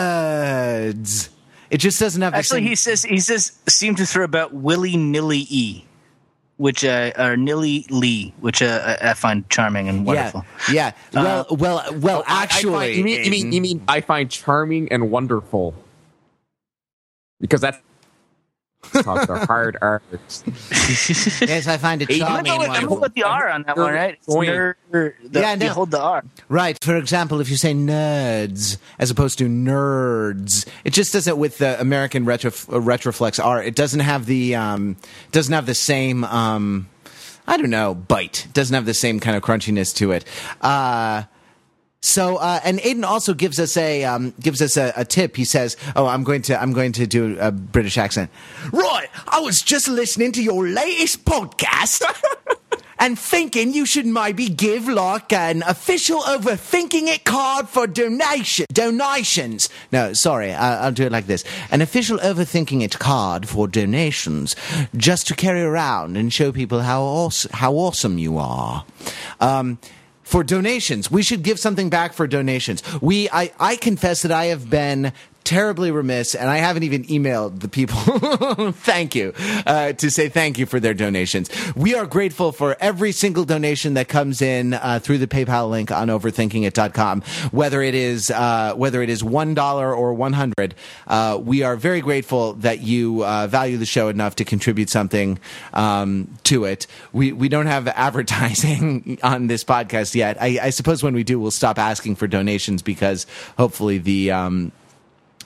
Nerds. It just doesn't have the Actually, same- he says he says seem to throw about willy nilly e, which uh, or nilly lee, which uh, I I find charming and wonderful. Yeah, yeah. Well, well, well. I- I Actually, find- you mean you mean you mean I find charming and wonderful because that's talks are hard arts. yes, I find it charming. going with, I'm going with the R on that one, right? It's Point. the, Yeah, no. you hold the R. Right. For example, if you say nerds as opposed to nerds, it just doesn't with the American retro, uh, retroflex R. It doesn't have the um, doesn't have the same um, I don't know bite. It doesn't have the same kind of crunchiness to it. Uh, so uh, and Aiden also gives us a um, gives us a, a tip. He says, "Oh, I'm going to I'm going to do a British accent." Right. I was just listening to your latest podcast. and thinking you should maybe give like an official overthinking it card for donation donations. No, sorry, I, I'll do it like this: an official overthinking it card for donations, just to carry around and show people how awesome, how awesome you are. Um, for donations, we should give something back for donations. We, I, I confess that I have been terribly remiss, and I haven't even emailed the people. thank you uh, to say thank you for their donations. We are grateful for every single donation that comes in uh, through the PayPal link on overthinkingit.com, whether it is uh, whether it is one dollar or one hundred. Uh, we are very grateful that you uh, value the show enough to contribute something um, to it. We we don't have advertising on this podcast yet. I, I suppose when we do, we'll stop asking for donations because hopefully the um,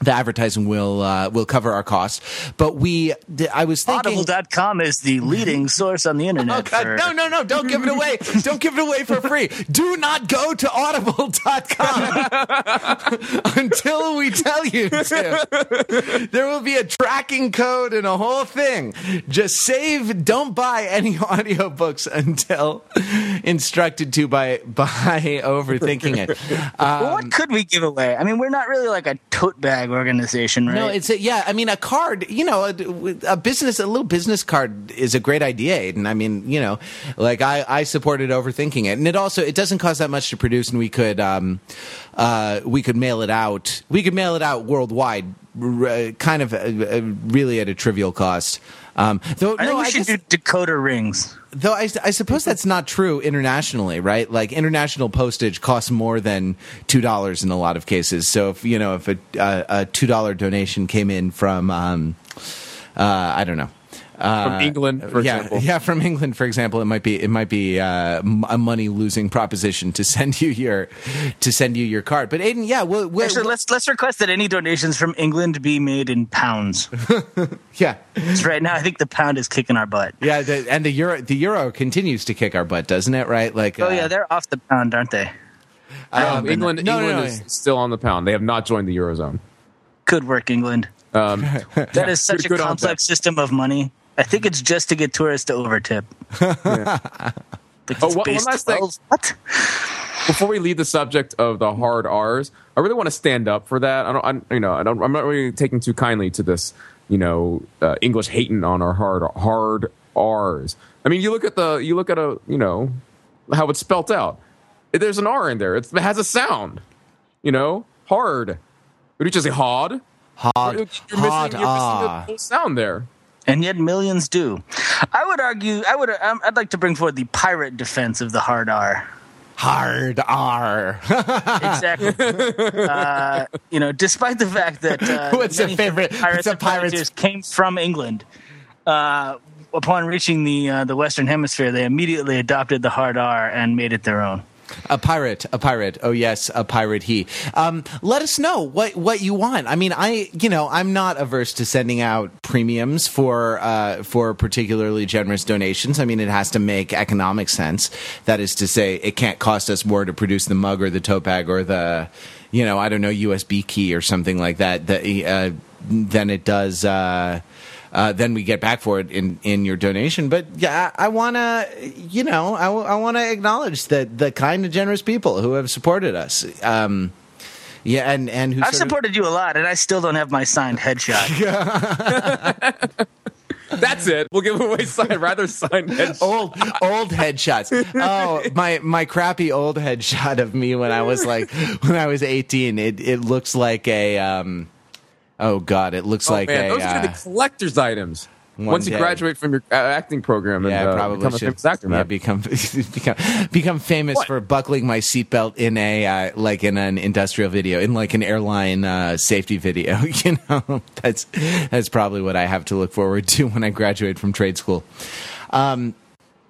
the advertising will uh, will cover our costs. But we, I was thinking, Audible.com is the leading source on the internet. Oh, for- no, no, no! Don't give it away! don't give it away for free! Do not go to Audible.com until we tell you to. There will be a tracking code and a whole thing. Just save. Don't buy any audiobooks until instructed to by by overthinking it. Well, what could we give away? I mean, we're not really like a tote bag organization, right? No, it's a, yeah. I mean, a card. You know, a, a business, a little business card is a great idea. And I mean, you know, like I, I supported overthinking it, and it also it doesn't cost that much to produce, and we could, um, uh, we could mail it out. We could mail it out worldwide, r- kind of, uh, uh, really at a trivial cost. Um, though, I think no, we I should guess, do decoder rings. Though I, I suppose that's not true internationally, right? Like international postage costs more than two dollars in a lot of cases. So if you know if a, a, a two dollar donation came in from, um, uh, I don't know. Uh, From England, for yeah, example. yeah, from England, for example, it might be it might be uh, m- a money losing proposition to send you your to send you your card. But Aiden, yeah, we'll, we'll, Actually, let's let's request that any donations from England be made in pounds. yeah, 'Cause right now, I think the pound is kicking our butt. yeah, the, and the euro the euro continues to kick our butt, doesn't it? Right? Like, Oh uh, yeah, they're off the pound, aren't they? Um, England, no, no, England no. is still on the pound. They have not joined the eurozone. Good work, England. Um, That is such good- good a complex system of money. I think it's just to get tourists to overtip. Like Oh, it's one- one based- last thing. What? before we leave the subject of the hard R's, I really want to stand up for that. I don't, I, you know, I don't, I'm not really taking too kindly to this, you know, uh, English hating on our hard hard R's. I mean, you look at the, you look at a, you know, how it's spelt out. There's an R in there. It's, it has a sound. You know, hard. Would you just say hard? hard, You're missing, hard, you're missing the whole sound there. And yet millions do. I would argue. I would. Um, I'd like to bring forward the pirate defense of the hard R. hard R. Exactly. uh, you know, despite the fact that uh, What's many favorite- pirates the pirate's- came from England. Uh, upon reaching the uh, the Western Hemisphere, they immediately adopted the hard R and made it their own. A pirate, a pirate. Oh yes, a pirate. He. Um, let us know what what you want. I mean, I you know I'm not averse to sending out premiums for uh, for particularly generous donations. I mean, it has to make economic sense. That is to say, it can't cost us more to produce the mug or the tote bag or the you know I don't know USB key or something like that. uh, than it does. Uh, uh, then we get back for it in, in your donation. But yeah, I, I want to, you know, I, I want to acknowledge that the kind of generous people who have supported us. Um, yeah, and and who I've sort of- supported you a lot, and I still don't have my signed headshot. That's it. We'll give away sign, rather signed headshots. old old headshots. Oh, my my crappy old headshot of me when I was like when I was eighteen. It it looks like a um. Oh God! It looks Oh, like man, a those are uh, the collector's items. one Once you graduate from your uh, acting program and yeah, uh, probably become a should. famous actor, yeah, become become become famous What? for buckling my seatbelt in a uh, like in an industrial video, in like an airline uh, safety video. You know, that's that's probably what I have to look forward to when I graduate from trade school. Um,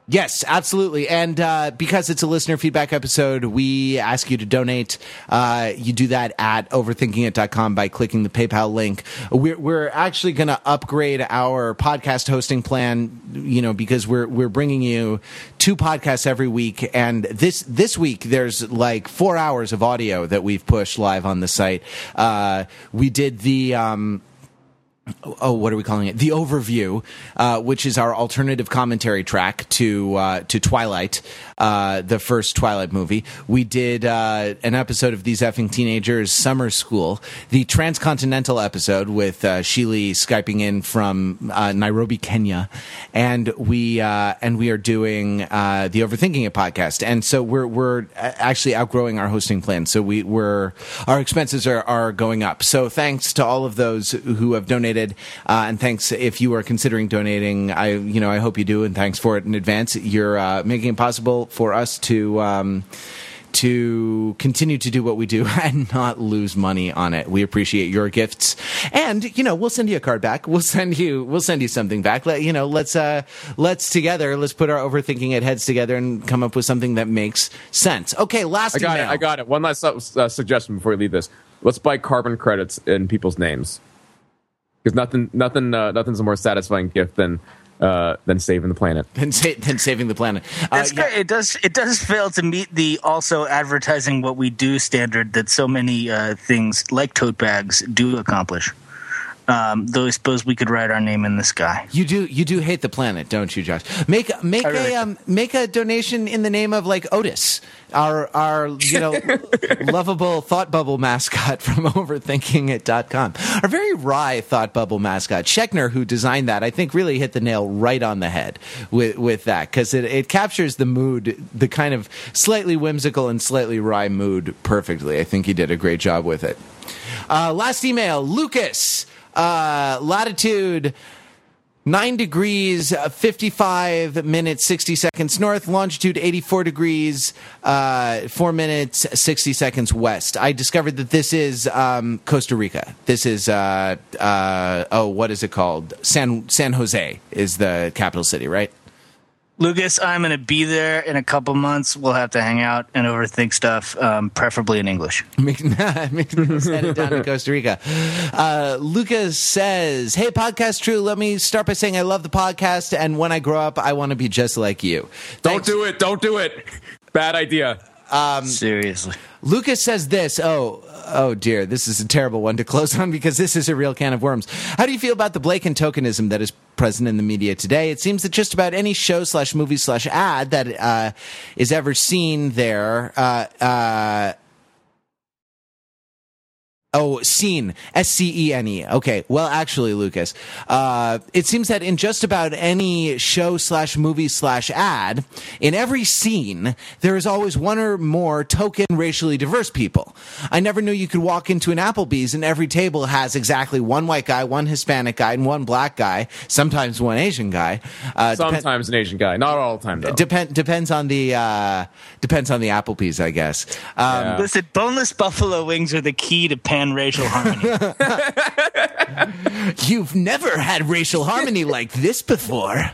Yes, absolutely. And uh, because it's a listener feedback episode, we ask you to donate. Uh, you do that at overthinkingit.com by clicking the PayPal link. We're, we're actually going to upgrade our podcast hosting plan, you know, because we're, we're bringing you two podcasts every week. And this, this week, there's like four hours of audio that we've pushed live on the site. Uh, we did the, um, oh, what are we calling it? The overview, uh, which is our alternative commentary track to uh, to Twilight, uh, the first Twilight movie. We did uh, an episode of These Effing Teenagers Summer School, the transcontinental episode with uh, Sheely skyping in from uh, Nairobi, Kenya, and we uh, and we are doing the Overthinking It podcast. And so we're we're actually outgrowing our hosting plan. So we we're our expenses are are going up. So thanks to all of those who have donated donated, uh, and thanks if you are considering donating. I you know I hope you do, and thanks for it in advance. You're uh, making it possible for us to. Um, to continue to do what we do and not lose money on it. We appreciate your gifts, and you know we'll send you a card back. We'll send you we'll send you something back. Let you know let's uh let's together let's put our overthinking it heads together and come up with something that makes sense. Okay, last I got email. it. I got it. One last uh, uh, suggestion before we leave this. Let's buy carbon credits in people's names because nothing, nothing, uh, nothing's a more satisfying gift than uh, than saving the planet. than, sa- than saving the planet. Uh, That's yeah. It does. It does fail to meet the also advertising what we do standard that so many uh, things like tote bags do accomplish. Um, though I suppose we could write our name in the sky. You do you do hate the planet, don't you, Josh? Make make really a um, make a donation in the name of like Otis, our our you know lovable thought bubble mascot from overthinkingit.com. Our very wry thought bubble mascot, Schechner, who designed that, I think really hit the nail right on the head with with that because it, it captures the mood, the kind of slightly whimsical and slightly wry mood perfectly. I think he did a great job with it. Uh, last email, Lucas, uh, latitude. 9 degrees, uh, 55 minutes, 60 seconds north, longitude 84 degrees, uh, 4 minutes, 60 seconds west. I discovered that this is um, Costa Rica. This is, uh, uh, oh, what is it called? San, San Jose is the capital city, right? Lucas, I'm going to be there in a couple months. We'll have to hang out and overthink stuff, um, preferably in English. Makes makes me headed down to Costa Rica. Uh, Lucas says, "Hey, podcast true. Let me start by saying I love the podcast, and when I grow up, I want to be just like you." Don't do it. Don't do it. Bad idea. Seriously. Lucas says this. Oh, oh dear, this is a terrible one to close on because this is a real can of worms. How do you feel about the blatant tokenism that is present in the media today? It seems that just about any show slash movie slash ad that uh, is ever seen there. Uh, uh, Oh, scene. S C E N E. Okay. Well, actually, Lucas, uh, it seems that in just about any show slash movie slash ad, in every scene, there is always one or more token racially diverse people. I never knew you could walk into an Applebee's and every table has exactly one white guy, one Hispanic guy, and one black guy, sometimes one Asian guy. Uh, depen- Sometimes an Asian guy, not all the time though. Depend, depends on the uh, depends on the Applebee's, I guess. Um, Yeah. Listen, boneless buffalo wings are the key to pan racial harmony. You've never had racial harmony like this before.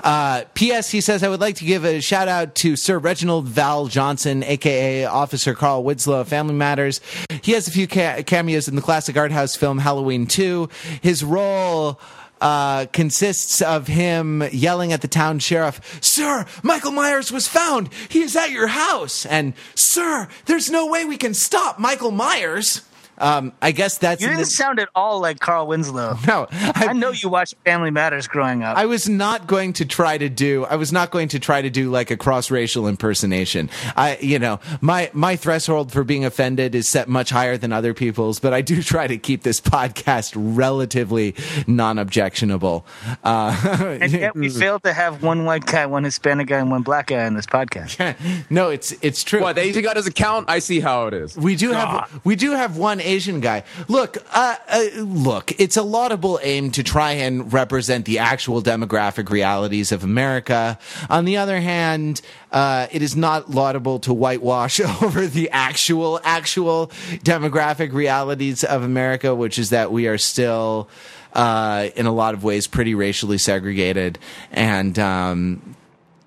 Uh, P.S. He says, I would like to give a shout out to Sir Reginald VelJohnson, aka Officer Carl Winslow of Family Matters. He has a few ca- cameos in the classic art house film Halloween 2. His role uh, consists of him yelling at the town sheriff, Sir, Michael Myers was found. He is at your house. And, Sir, there's no way we can stop Michael Myers. Um, I guess that's You didn't the- sound at all like Carl Winslow. no. I know you watched Family Matters growing up. I was not going to try to do. I was not going to try to do like a cross-racial impersonation. I, you know, my my threshold for being offended is set much higher than other people's, but I do try to keep this podcast relatively non-objectionable. Uh, and yet we failed to have one white guy, one Hispanic guy, and one black guy on this podcast. no, it's it's true. what the Asian guy doesn't count? I see how it is. We do have we do have one Asian guy. Look, uh, uh, look, it's a laudable aim to try and represent the actual demographic realities of America. On the other hand, uh, it is not laudable to whitewash over the actual actual demographic realities of America, which is that we are still. Uh, in a lot of ways, pretty racially segregated, and um,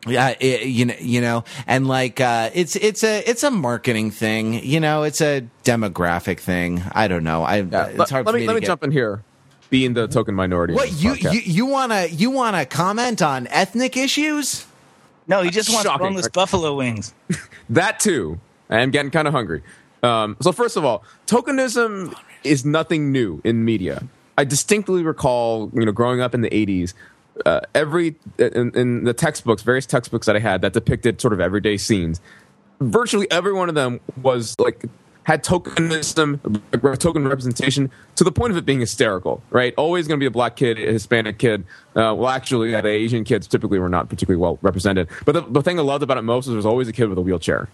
yeah, it, you know, you know, and like uh, it's it's a it's a marketing thing. You know, it's a demographic thing. I don't know. I Yeah, it's let, hard let for me me, let me get- jump in here, being the token minority. What you you you wanna you wanna comment on ethnic issues? No, he just wants Shocking. boneless buffalo wings. That too. I am getting kind of hungry. Um, so first of all, tokenism is nothing new in media. I distinctly recall, you know, growing up in the '80s, uh, every in, in the textbooks, various textbooks that I had that depicted sort of everyday scenes, virtually every one of them was like had tokenism, token representation to the point of it being hysterical, right? Always going to be a black kid, a Hispanic kid. Uh, well, actually, yeah, the Asian kids typically were not particularly well represented. But the, the thing I loved about it most was there was always a kid with a wheelchair.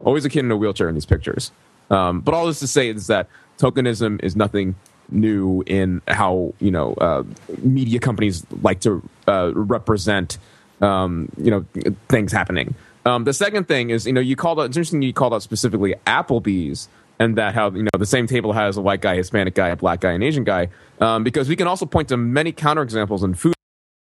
Always a kid in a wheelchair in these pictures. Um, but all this to say is that tokenism is nothing new in how you know uh, media companies like to uh, represent um, you know things happening. Um, the second thing is, you know, you called out. It's interesting you called out specifically Applebee's and that how you know the same table has a white guy, Hispanic guy, a black guy, an Asian guy, um, because we can also point to many counterexamples in food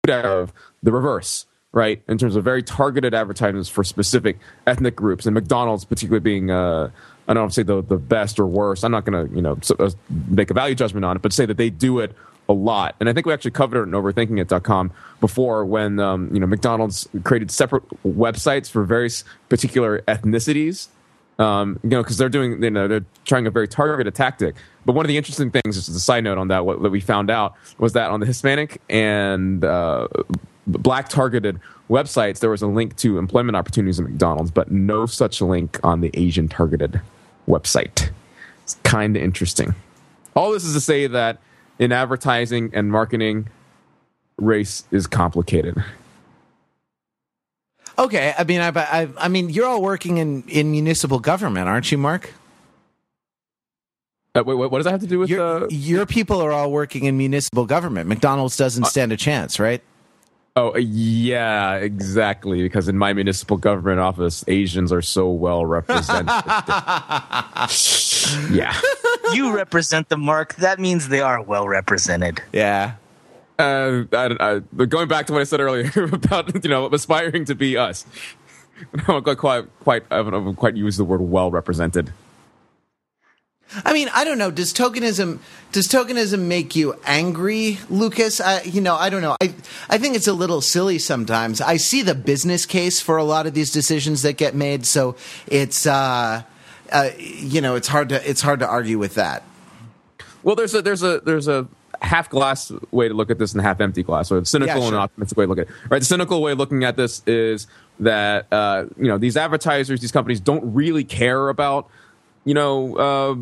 of the reverse, right? In terms of very targeted advertisements for specific ethnic groups, and McDonald's particularly being. Uh, I don't say the, the best or worst. I'm not going to, you know, uh, make a value judgment on it, but say that they do it a lot. And I think we actually covered it in overthinkingit.com before when um, you know McDonald's created separate websites for various particular ethnicities. Um, you know, because they're doing, you know, they're trying a very targeted tactic. But one of the interesting things, just as a side note on that, what, what we found out was that on the Hispanic and uh, black targeted websites, there was a link to employment opportunities at McDonald's, but no such link on the Asian targeted website. It's kind of interesting. All this is to say that in advertising and marketing, race is complicated. Okay, I mean, I, I, I mean, you're all working in, in municipal government, aren't you, Mark? Uh, wait, what does that have to do with your, uh... your people are all working in municipal government? McDonald's doesn't uh, stand a chance, right? Oh yeah, exactly. Because in my municipal government office, Asians are so well represented. yeah, you represent the mark. That means they are well represented. Yeah. Uh, I, I, going back to what I said earlier about you know aspiring to be us, I don't quite quite I haven't quite used the word well represented. I mean, I don't know. Does tokenism does tokenism make you angry, Lucas? I, you know, I don't know. I I think it's a little silly sometimes. I see the business case for a lot of these decisions that get made, so it's uh, uh, you know, it's hard to it's hard to argue with that. Well, there's a there's a there's a half glass way to look at this and a half empty glass. A cynical yeah, sure. and optimistic way to look at it. Right. The cynical way of looking at this is that uh, you know these advertisers, these companies don't really care about you know, uh,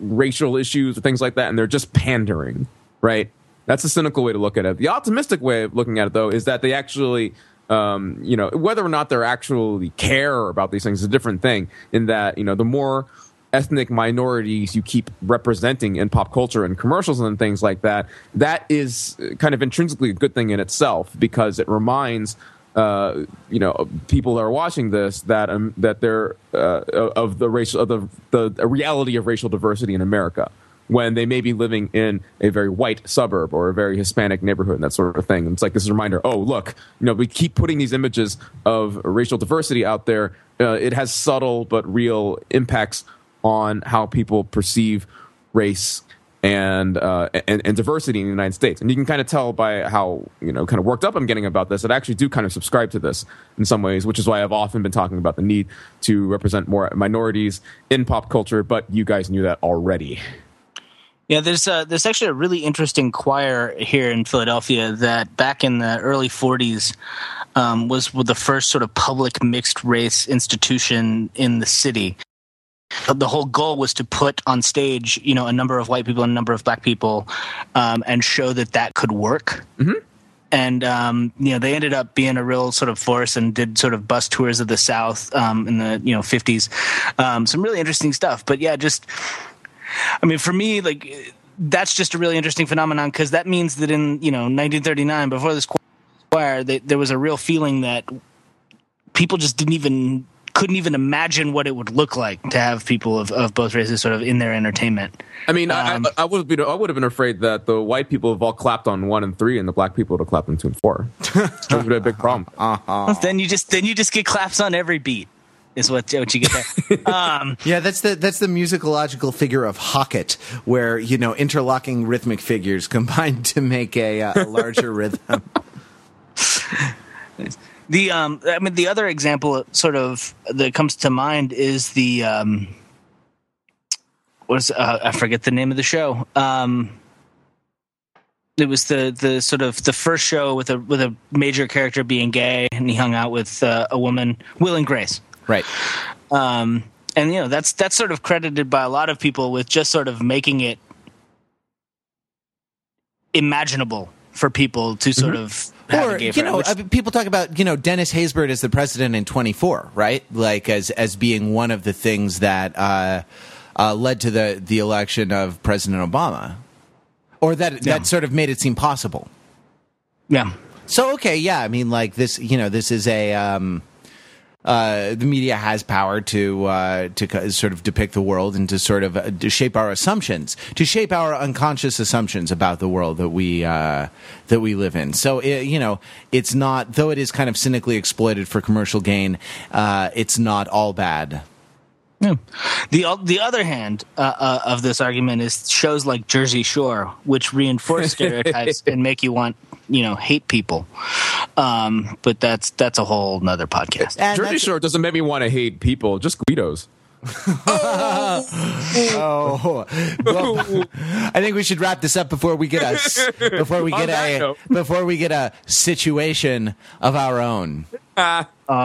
racial issues or things like that, and they're just pandering, right? That's a cynical way to look at it. The optimistic way of looking at it, though, is that they actually, um, you know, whether or not they actually care about these things is a different thing. In that, you know, the more ethnic minorities you keep representing in pop culture and commercials and things like that, that is kind of intrinsically a good thing in itself because it reminds uh, you know people that are watching this that um, that they're uh, of the racial of the the reality of racial diversity in America when they may be living in a very white suburb or a very Hispanic neighborhood and that sort of thing. And it's like this is a reminder: oh, look, you know, we keep putting these images of racial diversity out there. Uh, it has subtle but real impacts on how people perceive race and, uh, and and diversity in the United States. And you can kind of tell by how you know kind of worked up I'm getting about this. that I actually do kind of subscribe to this in some ways, which is why I've often been talking about the need to represent more minorities in pop culture. But you guys knew that already. Yeah, there's a, there's actually a really interesting choir here in Philadelphia that back in the early 40s um, was the first sort of public mixed race institution in the city the whole goal was to put on stage, you know, a number of white people and a number of black people, um, and show that that could work. Mm-hmm. And um, you know, they ended up being a real sort of force and did sort of bus tours of the South um, in the you know fifties. Um, some really interesting stuff. But yeah, just I mean, for me, like that's just a really interesting phenomenon because that means that in you know 1939, before this choir, they, there was a real feeling that people just didn't even couldn't even imagine what it would look like to have people of, of both races sort of in their entertainment. I mean, um, I, I, would be, I would have been afraid that the white people have all clapped on one and three, and the black people would have clapped on two and four. That would be a big problem. Uh-huh. Then you just then you just get claps on every beat. Is what what you get there. Um, yeah, that's the that's the musicological figure of hocket, where you know interlocking rhythmic figures combine to make a, uh, a larger rhythm. The um, I mean, the other example sort of that comes to mind is the um, was uh, I forget the name of the show. Um, it was the the sort of the first show with a with a major character being gay, and he hung out with uh, a woman, Will and Grace. Right. Um, and you know that's that's sort of credited by a lot of people with just sort of making it imaginable for people to sort of have or you know, which- I mean, people talk about you know Dennis Haysbert as the president in 24, right? Like as as being one of the things that uh, uh, led to the the election of President Obama, or that Yeah. that sort of made it seem possible. yeah. So okay, yeah, I mean, like this, you know, this is a um, uh, the media has power to uh, to sort of depict the world and to sort of uh, to shape our assumptions, to shape our unconscious assumptions about the world that we uh, that we live in. So it, you know, it's not though it is kind of cynically exploited for commercial gain. Uh, it's not all bad. Yeah. The the other hand uh, uh, of this argument is shows like Jersey Shore, which reinforce stereotypes and make you want you know hate people. Um, but that's that's a whole nother podcast. And Jersey Shore doesn't make me want to hate people, just Guidos. Oh, well, I think we should wrap this up before we get a s- before we get a note. before we get a situation of our own. um,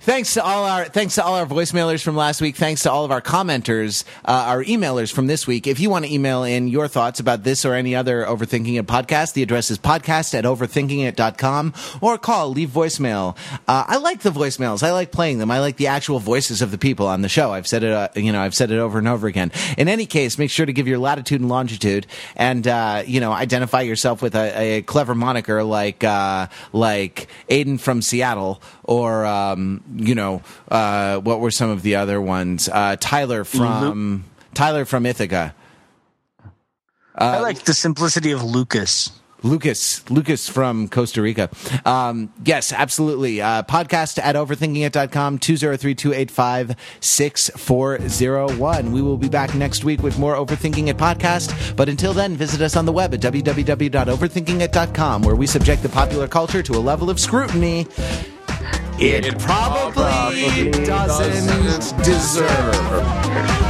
thanks to all our thanks to all our voicemailers from last week. Thanks to all of our commenters, uh, our emailers from this week. If you want to email in your thoughts about this or any other Overthinking It podcast, the address is podcast at overthinkingit.com or call, leave voicemail. Uh, I like the voicemails. I like playing them. I like the actual voices of the people on the show. I've said it, uh, you know, I've said it over and over again. In any case, make sure to give your latitude and longitude and, uh, you know, identify yourself with a, a clever moniker like, uh, like Aiden from Seattle or, um, you know, uh, what were some of the other ones? Uh, Tyler from, Tyler from Ithaca. I like the simplicity of Lucas. Lucas, Lucas from Costa Rica. Um, yes, absolutely. Uh, podcast at overthinkingit.com, 203-285-6401. We will be back next week with more Overthinking It podcast. But until then, visit us on the web at www.overthinkingit.com, where we subject the popular culture to a level of scrutiny it, It probably, probably doesn't, doesn't deserve.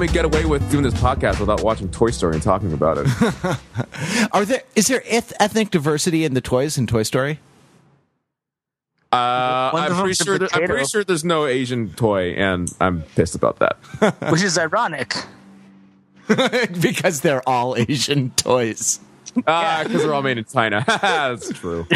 Can we get away with doing this podcast without watching Toy Story and talking about it? Are there, is there eth- ethnic diversity in the toys in Toy Story? Uh, One of I'm pretty them's a sure. There, I'm potato. pretty sure there's no Asian toy, and I'm pissed about that. which is ironic. because they're all Asian toys. Ah, because they're all made in China. That's true.